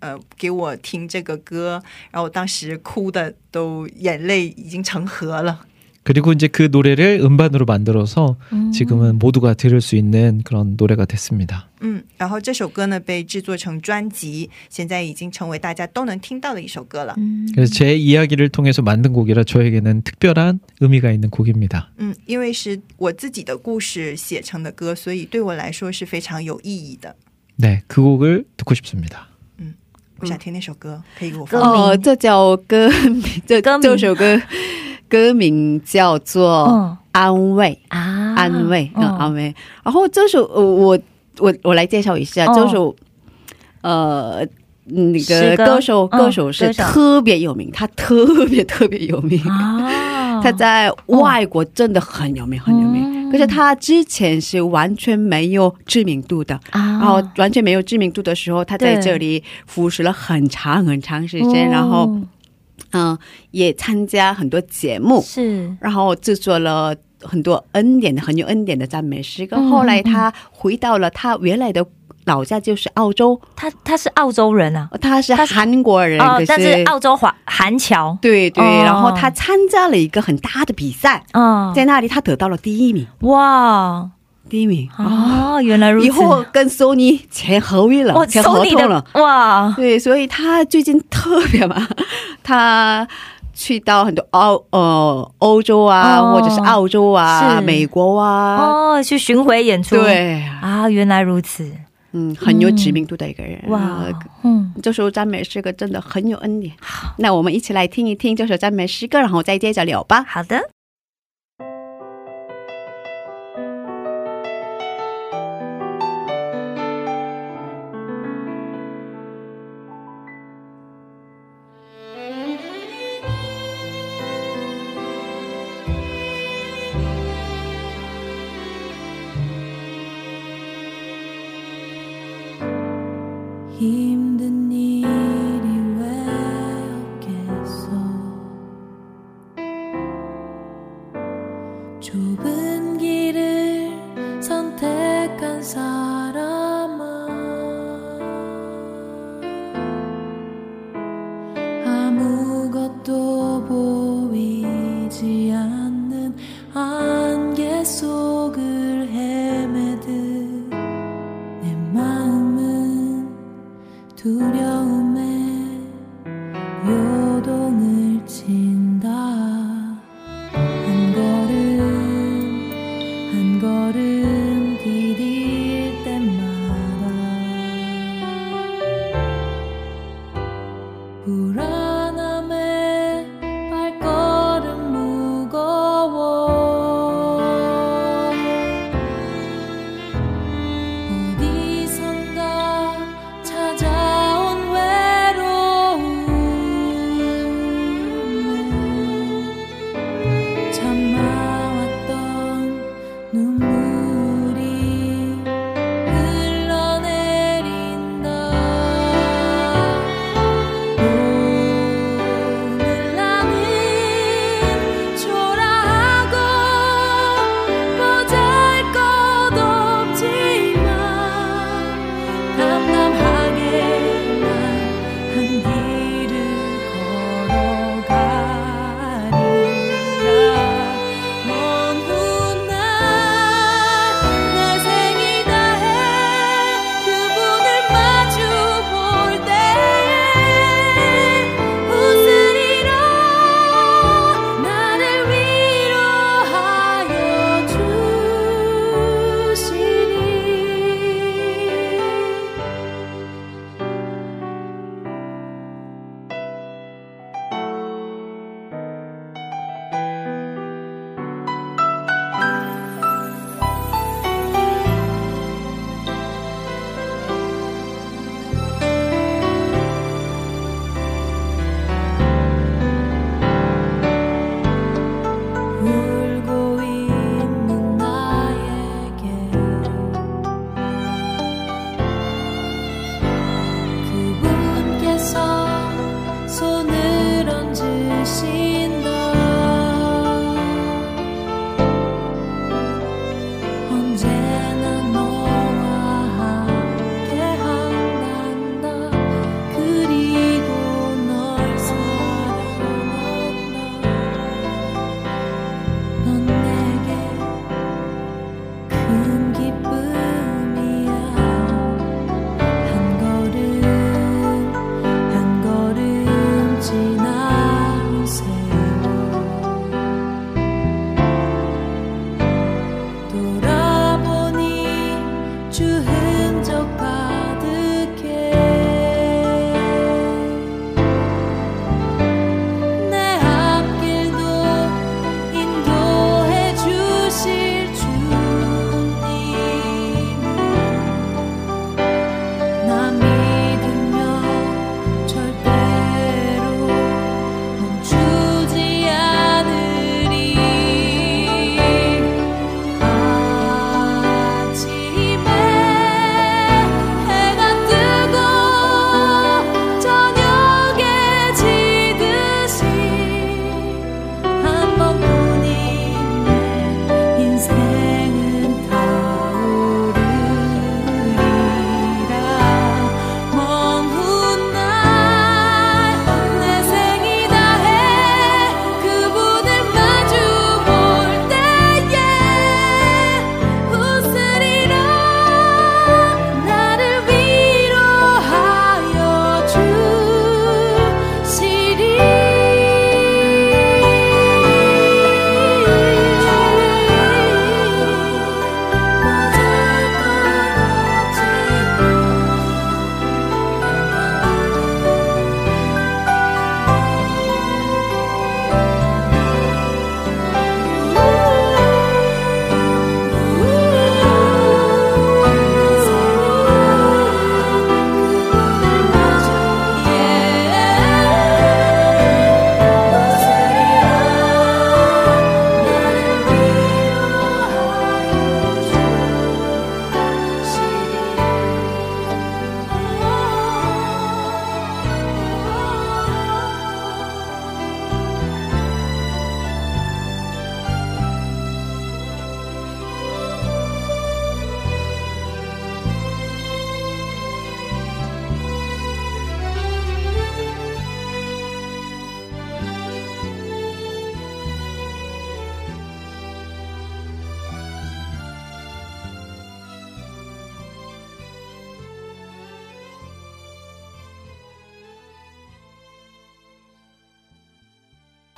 呃给我听这个歌，然后我当时哭的都眼泪已经成河了。 그리고 이제 그 노래를 음반으로 만들어서 지금은 모두가 들을 수 있는 그런 노래가 됐습니다. 嗯，然后这首歌呢被制作成专辑，现在已经成为大家都能听到的一首歌了。 그래서 제 이야기를 통해서 만든 곡이라 저에게는 특별한 의미가 있는 곡입니다. 嗯，因为是我自己的故事写成的歌，所以对我来说是非常有意义的。 네, 그 곡을 듣고 싶습니다. 我想听那首歌，可以给我放歌名哦，这叫歌名，这歌名这首歌歌名。叫做嗯《安慰》。啊，安慰，嗯，嗯安慰。然后这首，呃，我我我来介绍一下，哦这首，呃，那个歌。手嗯歌手是特别有名，他特别特别有名，啊，他在外国真的很有名，很有名。嗯可是他之前是完全没有知名度的，啊，然后完全没有知名度的时候，他在这里服侍了很长很长时间，然后哦嗯、也参加很多节目，是。然后制作了很多恩典的、很有恩典的赞美诗。歌。嗯后来他回到了他原来的老家，就是澳洲。他他是澳洲人啊，他是他韩国人，可，哦但是澳洲华韩侨，对对、哦。然后他参加了一个很大的比赛，嗯，在那里他得到了第一名，哇。第一名。哦哦，原来如此，以后跟索尼签合约了，哇，签合同了。哇，对，所以他最近特别忙，他去到很多澳呃欧洲啊，哦。或者是澳洲啊、是。美国啊，哦，去巡回演出，对，啊，原来如此，嗯，很有知名度的一个人。哇呃，嗯，这首赞美诗歌真的很有恩典。那我们一起来听一听这首赞美诗歌，然后再接着聊吧。好的。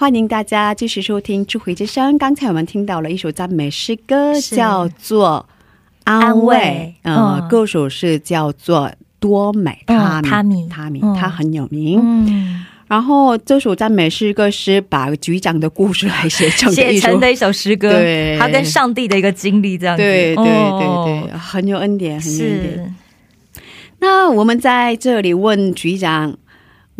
欢迎大家继续收听《智慧之声》。刚才我们听到了一首赞美诗歌，叫做《安安慰。慰》。呃，嗯。歌手是叫做多美嗯他米，他米他米，嗯。他很有名。嗯，然后这首赞美诗歌是把局长的故事来写成 写成，的一首诗歌，对。他跟上帝的一个经历这样子，对对对哦。对，很有恩典，很有恩典。是。那我们在这里问局长，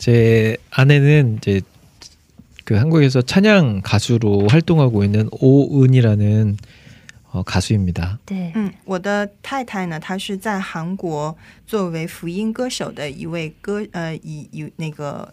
제 아내는 이제 그 한국에서 찬양 가수로 활동하고 있는 오은이라는 어, 가수입니다. 对，嗯，我的太太呢，她是在韩国作为福音歌手的一位歌，呃，以以那个，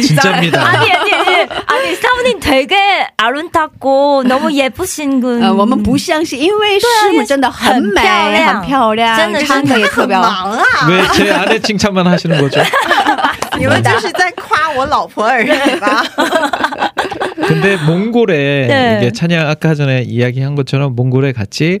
진짜입니다. 아니 아니 아니 아니 사모님 되게 아름답고 너무 예쁘신 분. 呃，我们不相信，因为师母真的很美，很漂亮很漂亮，真的是唱的也特别好。忙啊！ 왜 제 아내 칭찬만 하시는 거죠? 你们就是在夸我老婆而已吧？ 근데 몽골에 네. 이게 찬양 아까 전에 이야기한 것처럼 몽골에 같이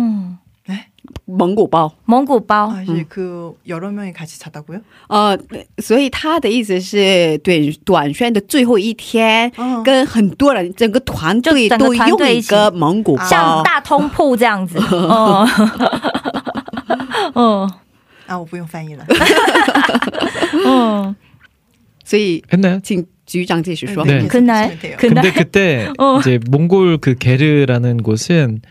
蒙古包。蒙古包啊，是그 여러 명이 같이 잤다고요? 呃，所以他的意思是，对短宣的最后一天，嗯跟很多人整个团队就整个都用一团队一起个蒙古包，像大通铺这样子。嗯嗯啊，我不用翻译了。嗯，所以 했나요? 请局长继续说。对 그날 돼요. 근데 그때 어. 이제 몽골 그 게르라는 곳은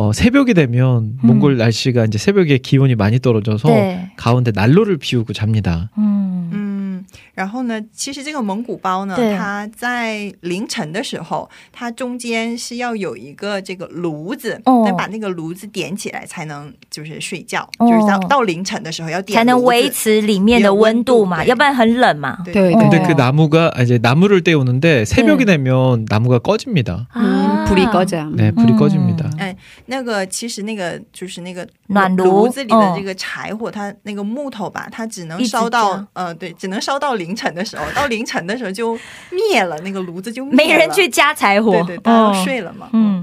어, 새벽이 되면 몽골 날씨가 이제 새벽에 기온이 많이 떨어져서 네. 가운데 난로를 피우고 잡니다. 嗯嗯，然后呢，其实这个蒙古包呢对，它在凌晨的时候，它中间是要有一个这个炉子，哦得把那个炉子点起来才能就是睡觉，哦就是到到凌晨的时候要点炉子才能维。持里面的温度嘛，有温度对要不然很冷嘛。对对 근데 哦 그 나무가 아, 이제 나무를 떼우는데 새벽이 되면 나무가 꺼집니다. 嗯，普利高这样。 네, 불이 음. 꺼집니다. 哎，那个其实那个就是那个暖炉炉子里的哦这个柴火，它那个木头吧，它只能一直烧到加呃，对，只能烧 到凌晨的时候，到凌晨的时候就灭了，那个炉子就灭了。没人去加柴火，对对，大家哦。都睡了嘛。嗯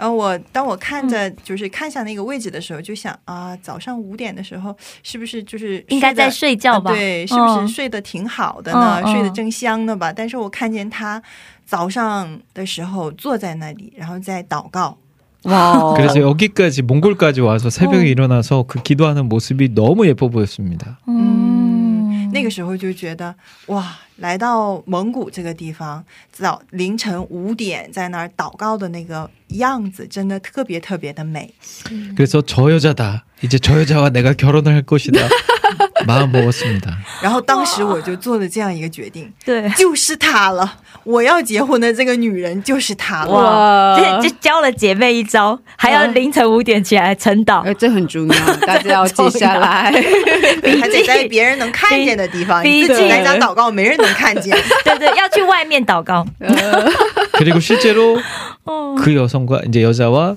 然后我当我看着就是看向那个位置的时候，就想啊，早上五点的时候是不是就是应该在睡睡觉吧？得呃对，是不嗯是睡得挺好的呢？嗯嗯睡得正香呢吧？但是我看见他早上的时候坐在那里，然后在祷告。哇哦， 그래서 여기까지 몽골까지 와서 새벽에 어. 일어나서 그 기도하는 모습이 너무 예뻐 보였습니다. 嗯， 那个时候就觉得哇，来到蒙古这个地方，早凌晨五点在那儿祷告的那个样子，真的特别特别的美。 그래서 저 여자다. 이제 저 여자와 내가 결혼을 할 것이다. 마음 먹었습니다. 然后当时我就做了这样一个决定，对，就是她了，我要结婚的这个女人就是她了。哇，这就教了姐妹一招，还要凌晨五点起来晨祷呃，。这很重要，大家要记下来。还得在别人能看见的地方，毕你自己竟在家祷告，没人能看见。对对，要去外面祷告。 그리고 실제로 哦， 그 여성과 이제 여자와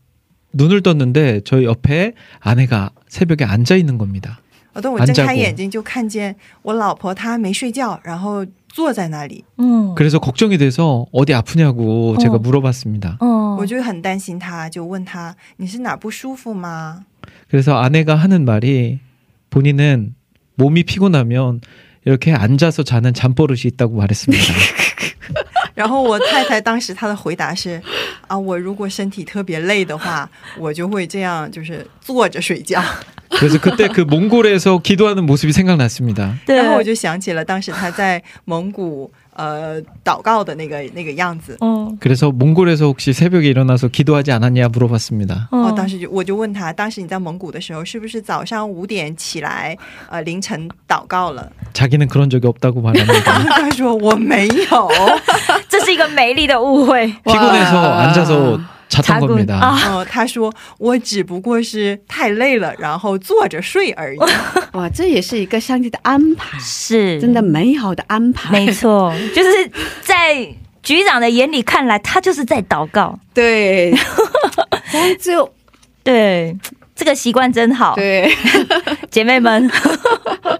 눈을 떴는데 저희 옆에 아내가 새벽에 앉아 있는 겁니다. 呃等我睁开 앉아고 眼睛，就看见我老婆她没睡觉，然后坐在那里，嗯， 그래서 걱정이 돼서 어디 아프냐고 어. 제가 물어봤습니다. 哦我就很担心她，就问她你是哪儿不舒服吗？ 그래서 아내가 하는 말이 본인은 몸이 피곤하면 이렇게 앉아서 자는 잠버릇이 있다고 말했습니다. 然后我太太当时她的回答是 啊，我如果身体特别累的话，我就会这样，就是坐着睡觉。 그래서 그때 그 몽골에서 기도하는 모습이 생각났습니다. 对，然后我就想起了当时她在蒙古 呃祷告的那个那个样子。哦 그래서 몽골에서 혹시 새벽에 일어나서 기도하지 않았냐 물어봤습니다. 哦，哦当时就我就问他，当时你在蒙古的时候，是不是早上五点起来，呃，凌晨祷告了？ 자기는 그런 적이 없다고 말합니다. 他说我没有，这是一个美丽的误会。 피곤해서 앉아서 差不多的。他说，我只不过是太累了，然后坐着睡而已。哇，这也是一个上帝的安排。是真的美好的安排。没错，就是在局长的眼里看来，他就是在祷告。对。就对，这个习惯真好。对。姐妹们。哈哈哈。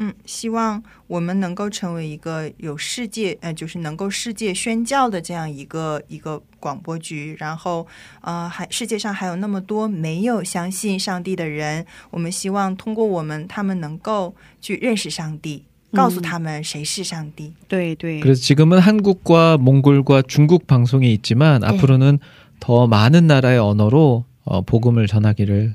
嗯，希望我们能够成为一个有世界，呃，就是能够世界宣教的这样一个一个广播局。然后，呃，还世界上还有那么多没有相信上帝的人，我们希望通过我们，他们能够去认识上帝，告诉他们谁是上帝。对对， 그래서 지금은 한국과 몽골과 중국 방송이 있지만 앞으로는 더 많은 나라의 언어로 어, 복음을 전하기를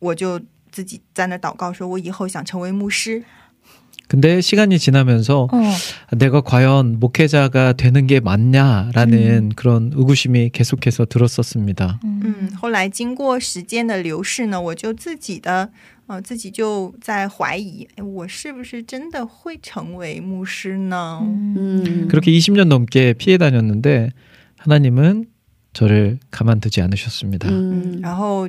我就 自己在那祷告，说我以后想成为牧师。 근데 시간이 지나면서 어. 내가 과연 목회자가 되는 게 맞냐라는 그런 의구심이 계속해서 들었었습니다. 嗯，后来经过时间的流逝呢，我就自己的呃自己就在怀疑，哎，我是不是真的会成为牧师呢？ 음. 그렇게 20년 넘게 피해 다녔는데 하나님은 저를 가만두지 않으셨습니다. 嗯，然后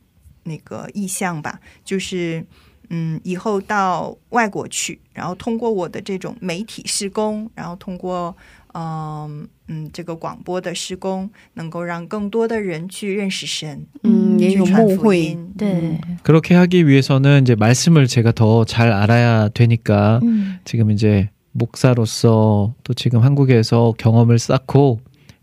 那个意向吧，就是嗯以后到外国去，然后通过我的这种媒体施工，然后通过嗯嗯这个广播的施工，能够让更多的人去认识神，嗯，也有去传福牧会，音。对， 그렇게 하기 위해서는 이제 말씀을 제가 더 잘 알아야 되니까 음. 지금 이제 목사로서 또 지금 한국에서 경험을 쌓고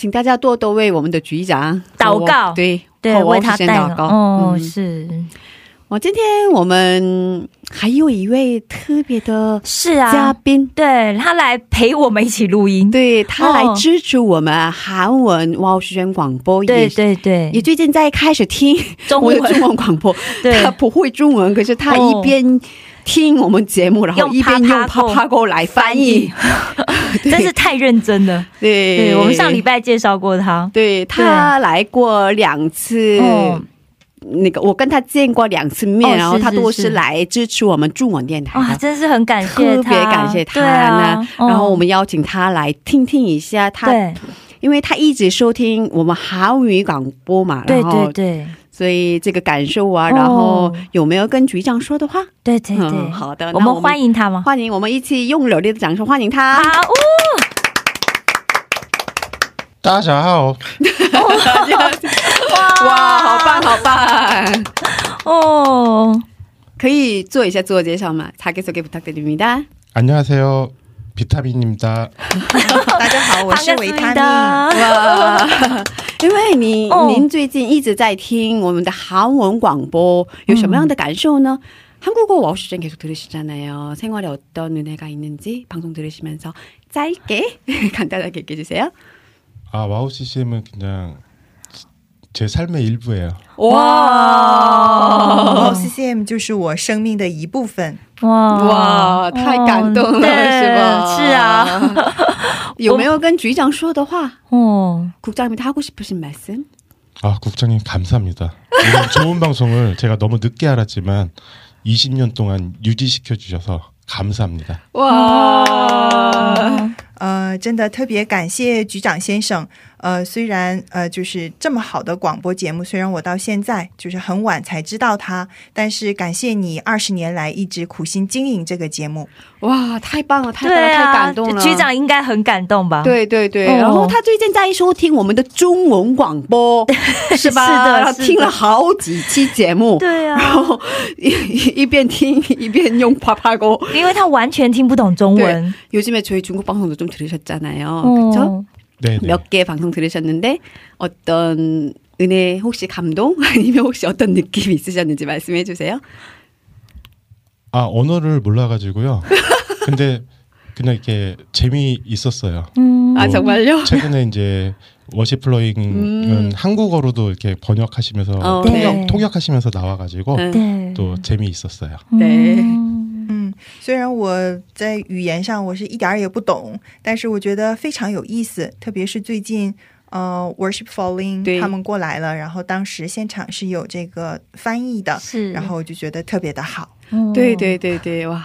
请大家多多为我们的局长祷告。对对，为他先祷告。哦，嗯。是。我今天我们还有一位特别的是啊。嘉啊，宾，对他来陪我们一起录音，对他来哦支持我们韩文哇哦宣广播，对也对对，也最近在开始听中我的中文文广播，对。他不会中文，可是他哦。一边听我们节目，然后一边用啪啪啪啪狗来翻译，真是太认真了。对。对，我们上礼拜介绍过他，对他来过两次。哦。那个，我跟他见过两次面，哦然后他都是来支持我们中文电台哇，的，真是很感谢他，特别感谢他对呢。啊然后我嗯们邀请他来听听一下他，对。因为他一直收听我们韩语广播嘛，对然后对对所以这个感受啊，哦然后有没有跟局长说的话？对对对嗯，，好的，我们那我欢迎他吗？欢迎，我们一起用热烈的掌声欢迎他。好，哦大家好，哇，好棒，好棒！哦，可以做一下自我介绍吗？자기소개부탁드립니다。 안녕하세요. 비타민입니다. 大家好，我是维他命。命，哇，因为你、哦您最近一直在听我们的韩文广播，有什么样的感受呢？ 한국어 와우 시즌 계속 들으시잖아요. 생활에 어떤 은혜가 있는지 방송 들으시면서 짧게 간단하게 얘기해 주세요. 아 와우 CCM은 그냥 제 삶의 일부예요. 哦哇，CCM 就是我生命的一部分。 哇哇，太感动了，哦对是吧？是啊，有没有跟局长说的话？哦， 국장님한테 하고 싶으신 말씀? 아 국장님 감사합니다. 이런 좋은 방송을 제가 너무 늦게 알았지만 20년 동안 유지시켜 주셔서 감사합니다. 哇，呃，真的特别感谢局长先生。 呃，虽然呃，就是这么好的广播节目，虽然我到现在就是很晚才知道它，但是感谢你二十年来一直苦心经营这个节目。哇，太棒了，太棒了，太对啊，感动了，局长应该很感动吧？对对对，哦然后他最近在收听我们的中文广播，是吧？是的然后是的听了好几期节目，对啊，然后一一边听一边用啪啪歌。因为他完全听不懂中文， 요즘에 저희 중국 방송도 좀 들으셨잖아요. 그렇죠? 어. 네네. 몇개 방송 들으셨는데 어떤 은혜 혹시 감동 아니면 혹시 어떤 느낌 있으셨는지 말씀해 주세요. 아 언어를 몰라가지고요. 근데 그냥 이렇게 재미 있었어요. 음. 아뭐 정말요? 최근에 이제 워시플로잉은 음. 한국어로도 이렇게 번역하시면서 어, 통역 네. 통역하시면서 나와가지고 음. 네. 또 재미 있었어요. 네. 음. 嗯，虽然我在语言上我是一点儿也不懂，但是我觉得非常有意思，特别是最近。呃，Worship Falling 他们过来了，然后当时现场是有这个翻译的，是然后我就觉得特别的好。嗯对对对对，哇，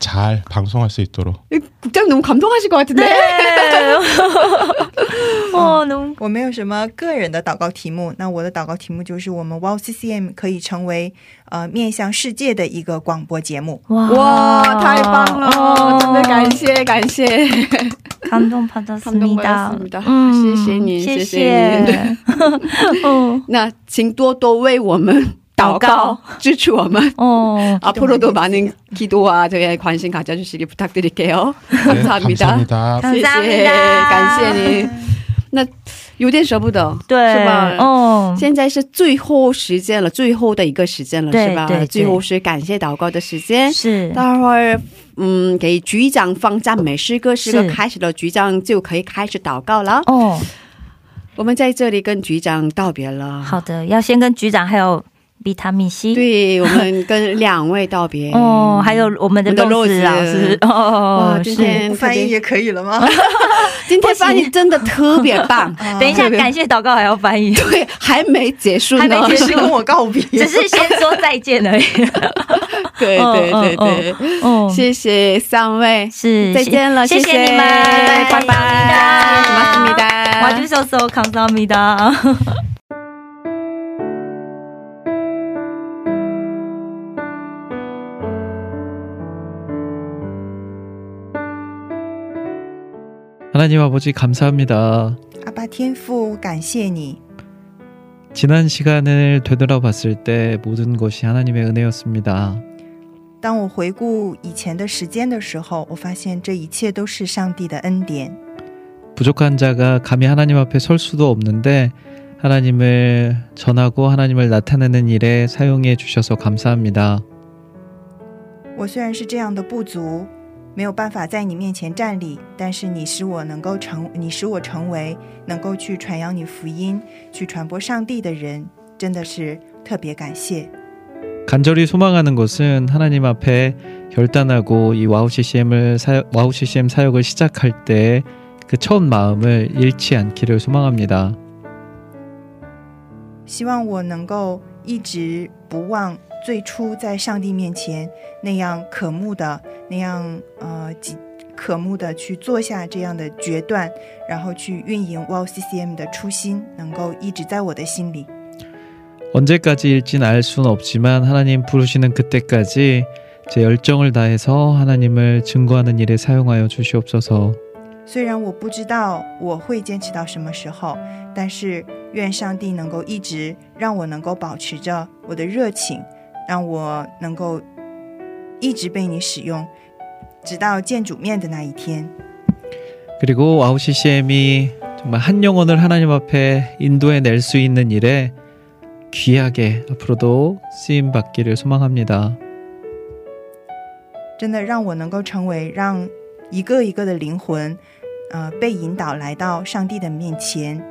잘 방송할 수 있도록 국장 너무 감동하실 것 같은데. 对，哦，너무 我没有什么个人的祷告题目，那我的祷告题目就是我们 Wow CCM 可以成为呃面向世界的一个广播节目。哇哇，太棒了！真的感谢感谢， 감동받았습니다 감동받았습니다 谢谢你谢谢谢你嗯，那请多多为我们 祷祷告告，支持我们。 어, 앞으로도 많은 기도와 저의 관심 가져주시기 부탁드릴게요. 감사합니다. 네, 감사합니다. 感谢谢谢感谢你。那有点舍不得，对，是吧？哦，现在是最后时间了，最后的一个时间了，是吧？对对对最后是感谢祷告的时间。是，待会儿，嗯，给局长放赞美诗歌，诗歌是开始了，局长就可以开始祷告了。哦，我们在这里跟局长道别了。好的，要先跟局长还有 比他米西对我们跟两位道别。哦，还有我们的肉丝老师哦，今天翻译也可以了吗？今天翻译真的特别棒，等一下感谢祷告还要翻译，对，还没结束呢，还没结束。跟我告别，只是先说再见而已。对对对对，哦、谢谢三位，是再见了，谢谢你们，拜拜，拜拜 하나님 아버지 감사합니다. 阿爸天父，感谢你。 지난 시간을 되돌아봤을 때 모든 것이 하나님의 은혜였습니다. 当我回顾以前的时间的时候，我发现这一切都是上帝的恩典。 부족한 자가 감히 하나님 앞에 설 수도 없는데 하나님을 전하고 하나님을 나타내는 일에 사용해 주셔서 감사합니다. 我虽然是这样的不足， 没有办法在你面前站立，但是你使我能够成，你使我成为能够去传扬你福音、去传播上帝的人，真的是特别感谢。 간절히 소망하는 것은 하나님 앞에 결단하고 이 와우 CCM을 사, 와우 CCM 사역을 시작할 때 그 처음 마음을 잃지 않기를 소망합니다. 希望我能够一直不忘 最初在上帝面前那样渴慕的、那样呃几渴慕的去做下这样的决断，然后去运营 WOW CCM 的初心，能够一直在我的心里。 언제까지일진 알 수는 없지만 하나님 부르시는 그때까지 제 열정을 다해서 하나님을 증거하는 일에 사용하여 주시옵소서. 虽然我不知道我会坚持到什么时候，但是愿上帝能够一直让我能够保持着我的热情， 让我能够一直被你使用，直到见主面的那一天。 그리고 와우 CCM이 정말 한 영혼을 하나님 앞에 인도해 낼 수 있는 일에 귀하게 앞으로도 쓰임 받기를 소망합니다. 真的让我能够成为让一个一个的灵魂，呃，被引导来到上帝的面前，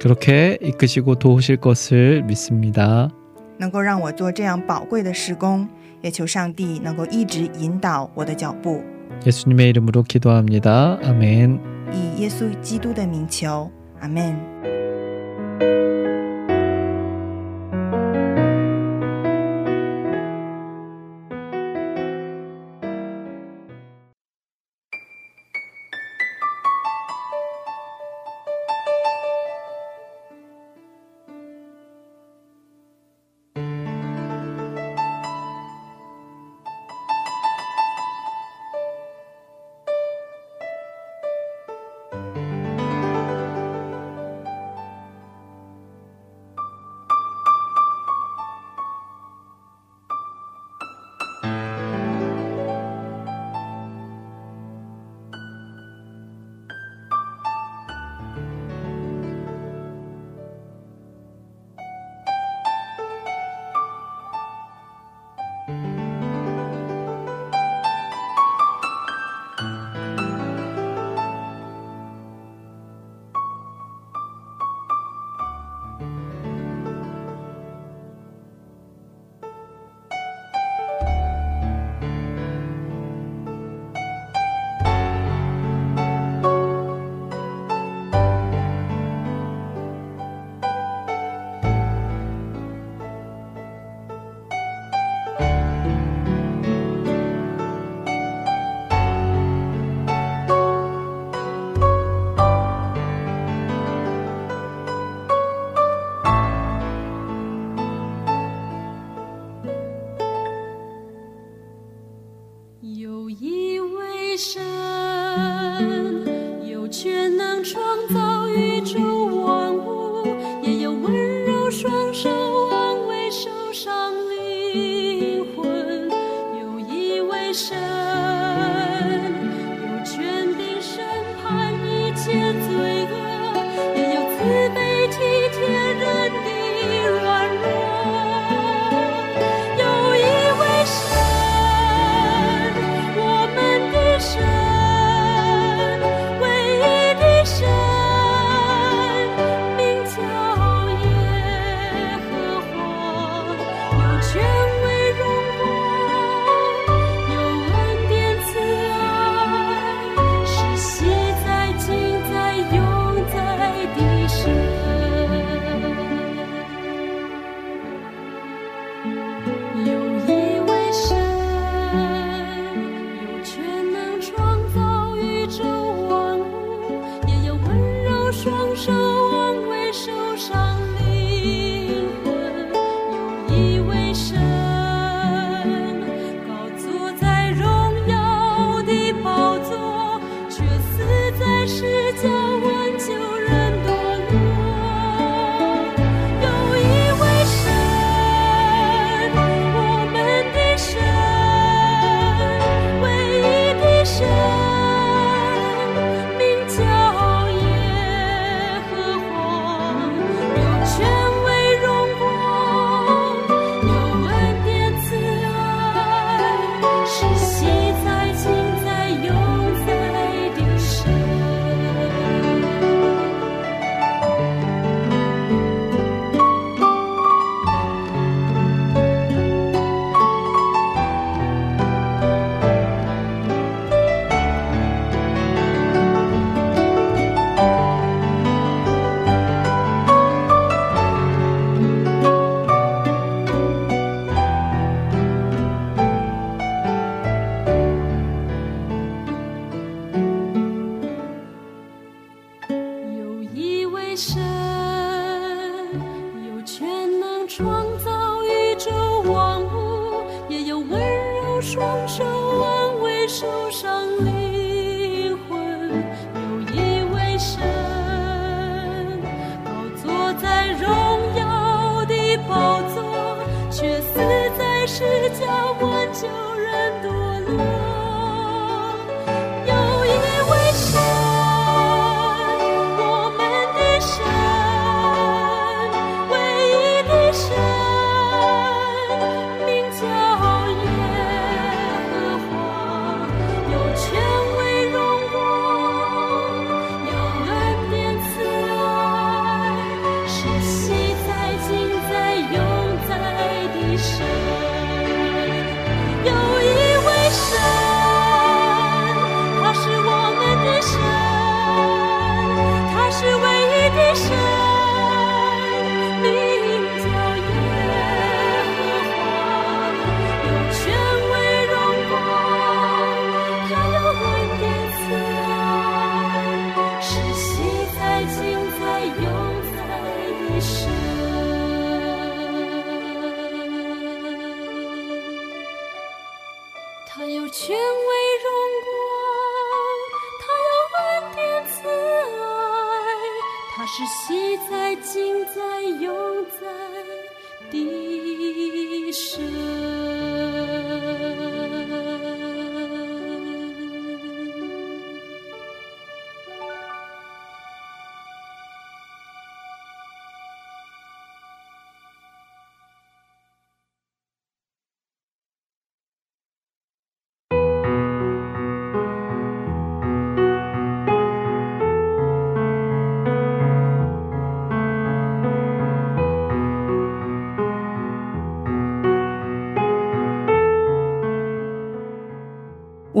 그렇게 이끄시고 도우실 것을 믿습니다. 能够让我做这样宝贵的施工，也求上帝能够一直引导我的脚步。 예수님의 이름으로 기도합니다. 아멘. 以耶稣基督的名求，阿门。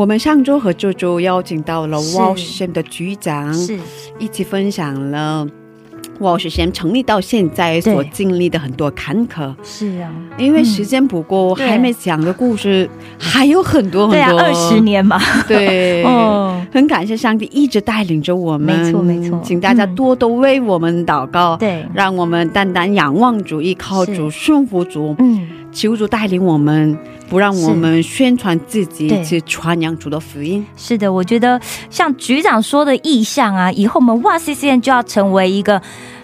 我们上周和周周邀请到了 wall shen 的局长是。一起分享了 wall shen 成立到现在所经历的很多坎坷。是啊。因为时间不够还没讲的故事还有很多很多。对二十年嘛。对。哦。很感谢上帝一直带领着我们没错没错。请大家多多为我们祷告对。让我们单单仰望主依靠主顺服主嗯。求主带领我们不让我们宣传自己对去传扬主的福音。是的，我觉得像局长说的意向啊，以后我们哇 C C N 就要成为一个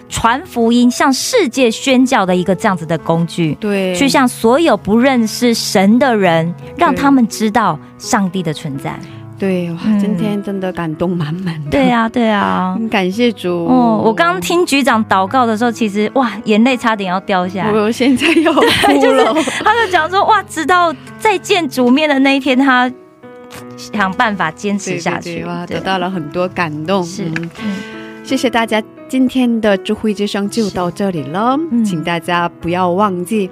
传福音、向世界宣教的一个这样子的工具。对，去向所有不认识神的人，让他们知道上帝的存在。对，哇，嗯今天真的感动满满的。对啊，对啊。很感谢主。哦，我刚刚听局长祷告的时候，其实哇，眼泪差点要掉下来。我现在要哭了。他就讲说，哇，直到再见主面的那一天，他想办法坚持下去。对对哇，对得到了很多感动。是，嗯嗯谢谢大家，今天的智慧之声就到这里了。嗯请大家不要忘记，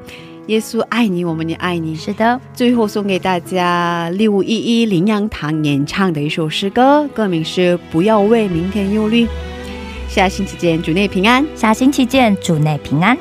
耶稣爱你，我们也爱你。是的，最后送给大家六一一羚羊堂演唱的一首诗歌，歌名是《不要为明天忧虑》。下星期见，主内平安。下星期见，主内平安。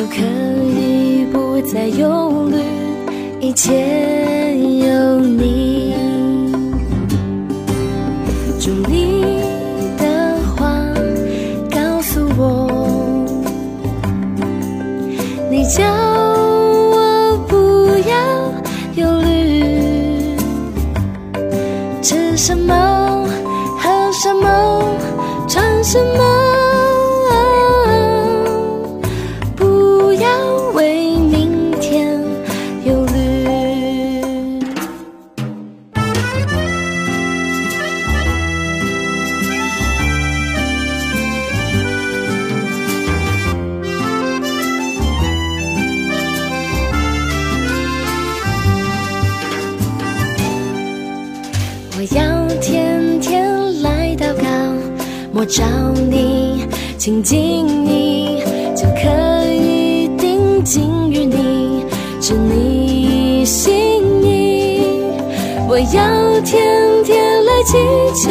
就可以不再忧虑，一切有你。主你的话告诉我，你叫我不要忧虑，吃什么，喝什么，穿什么，找你，亲近你，就可以定睛于你，知你心意。我要天天来祈求，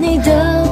你的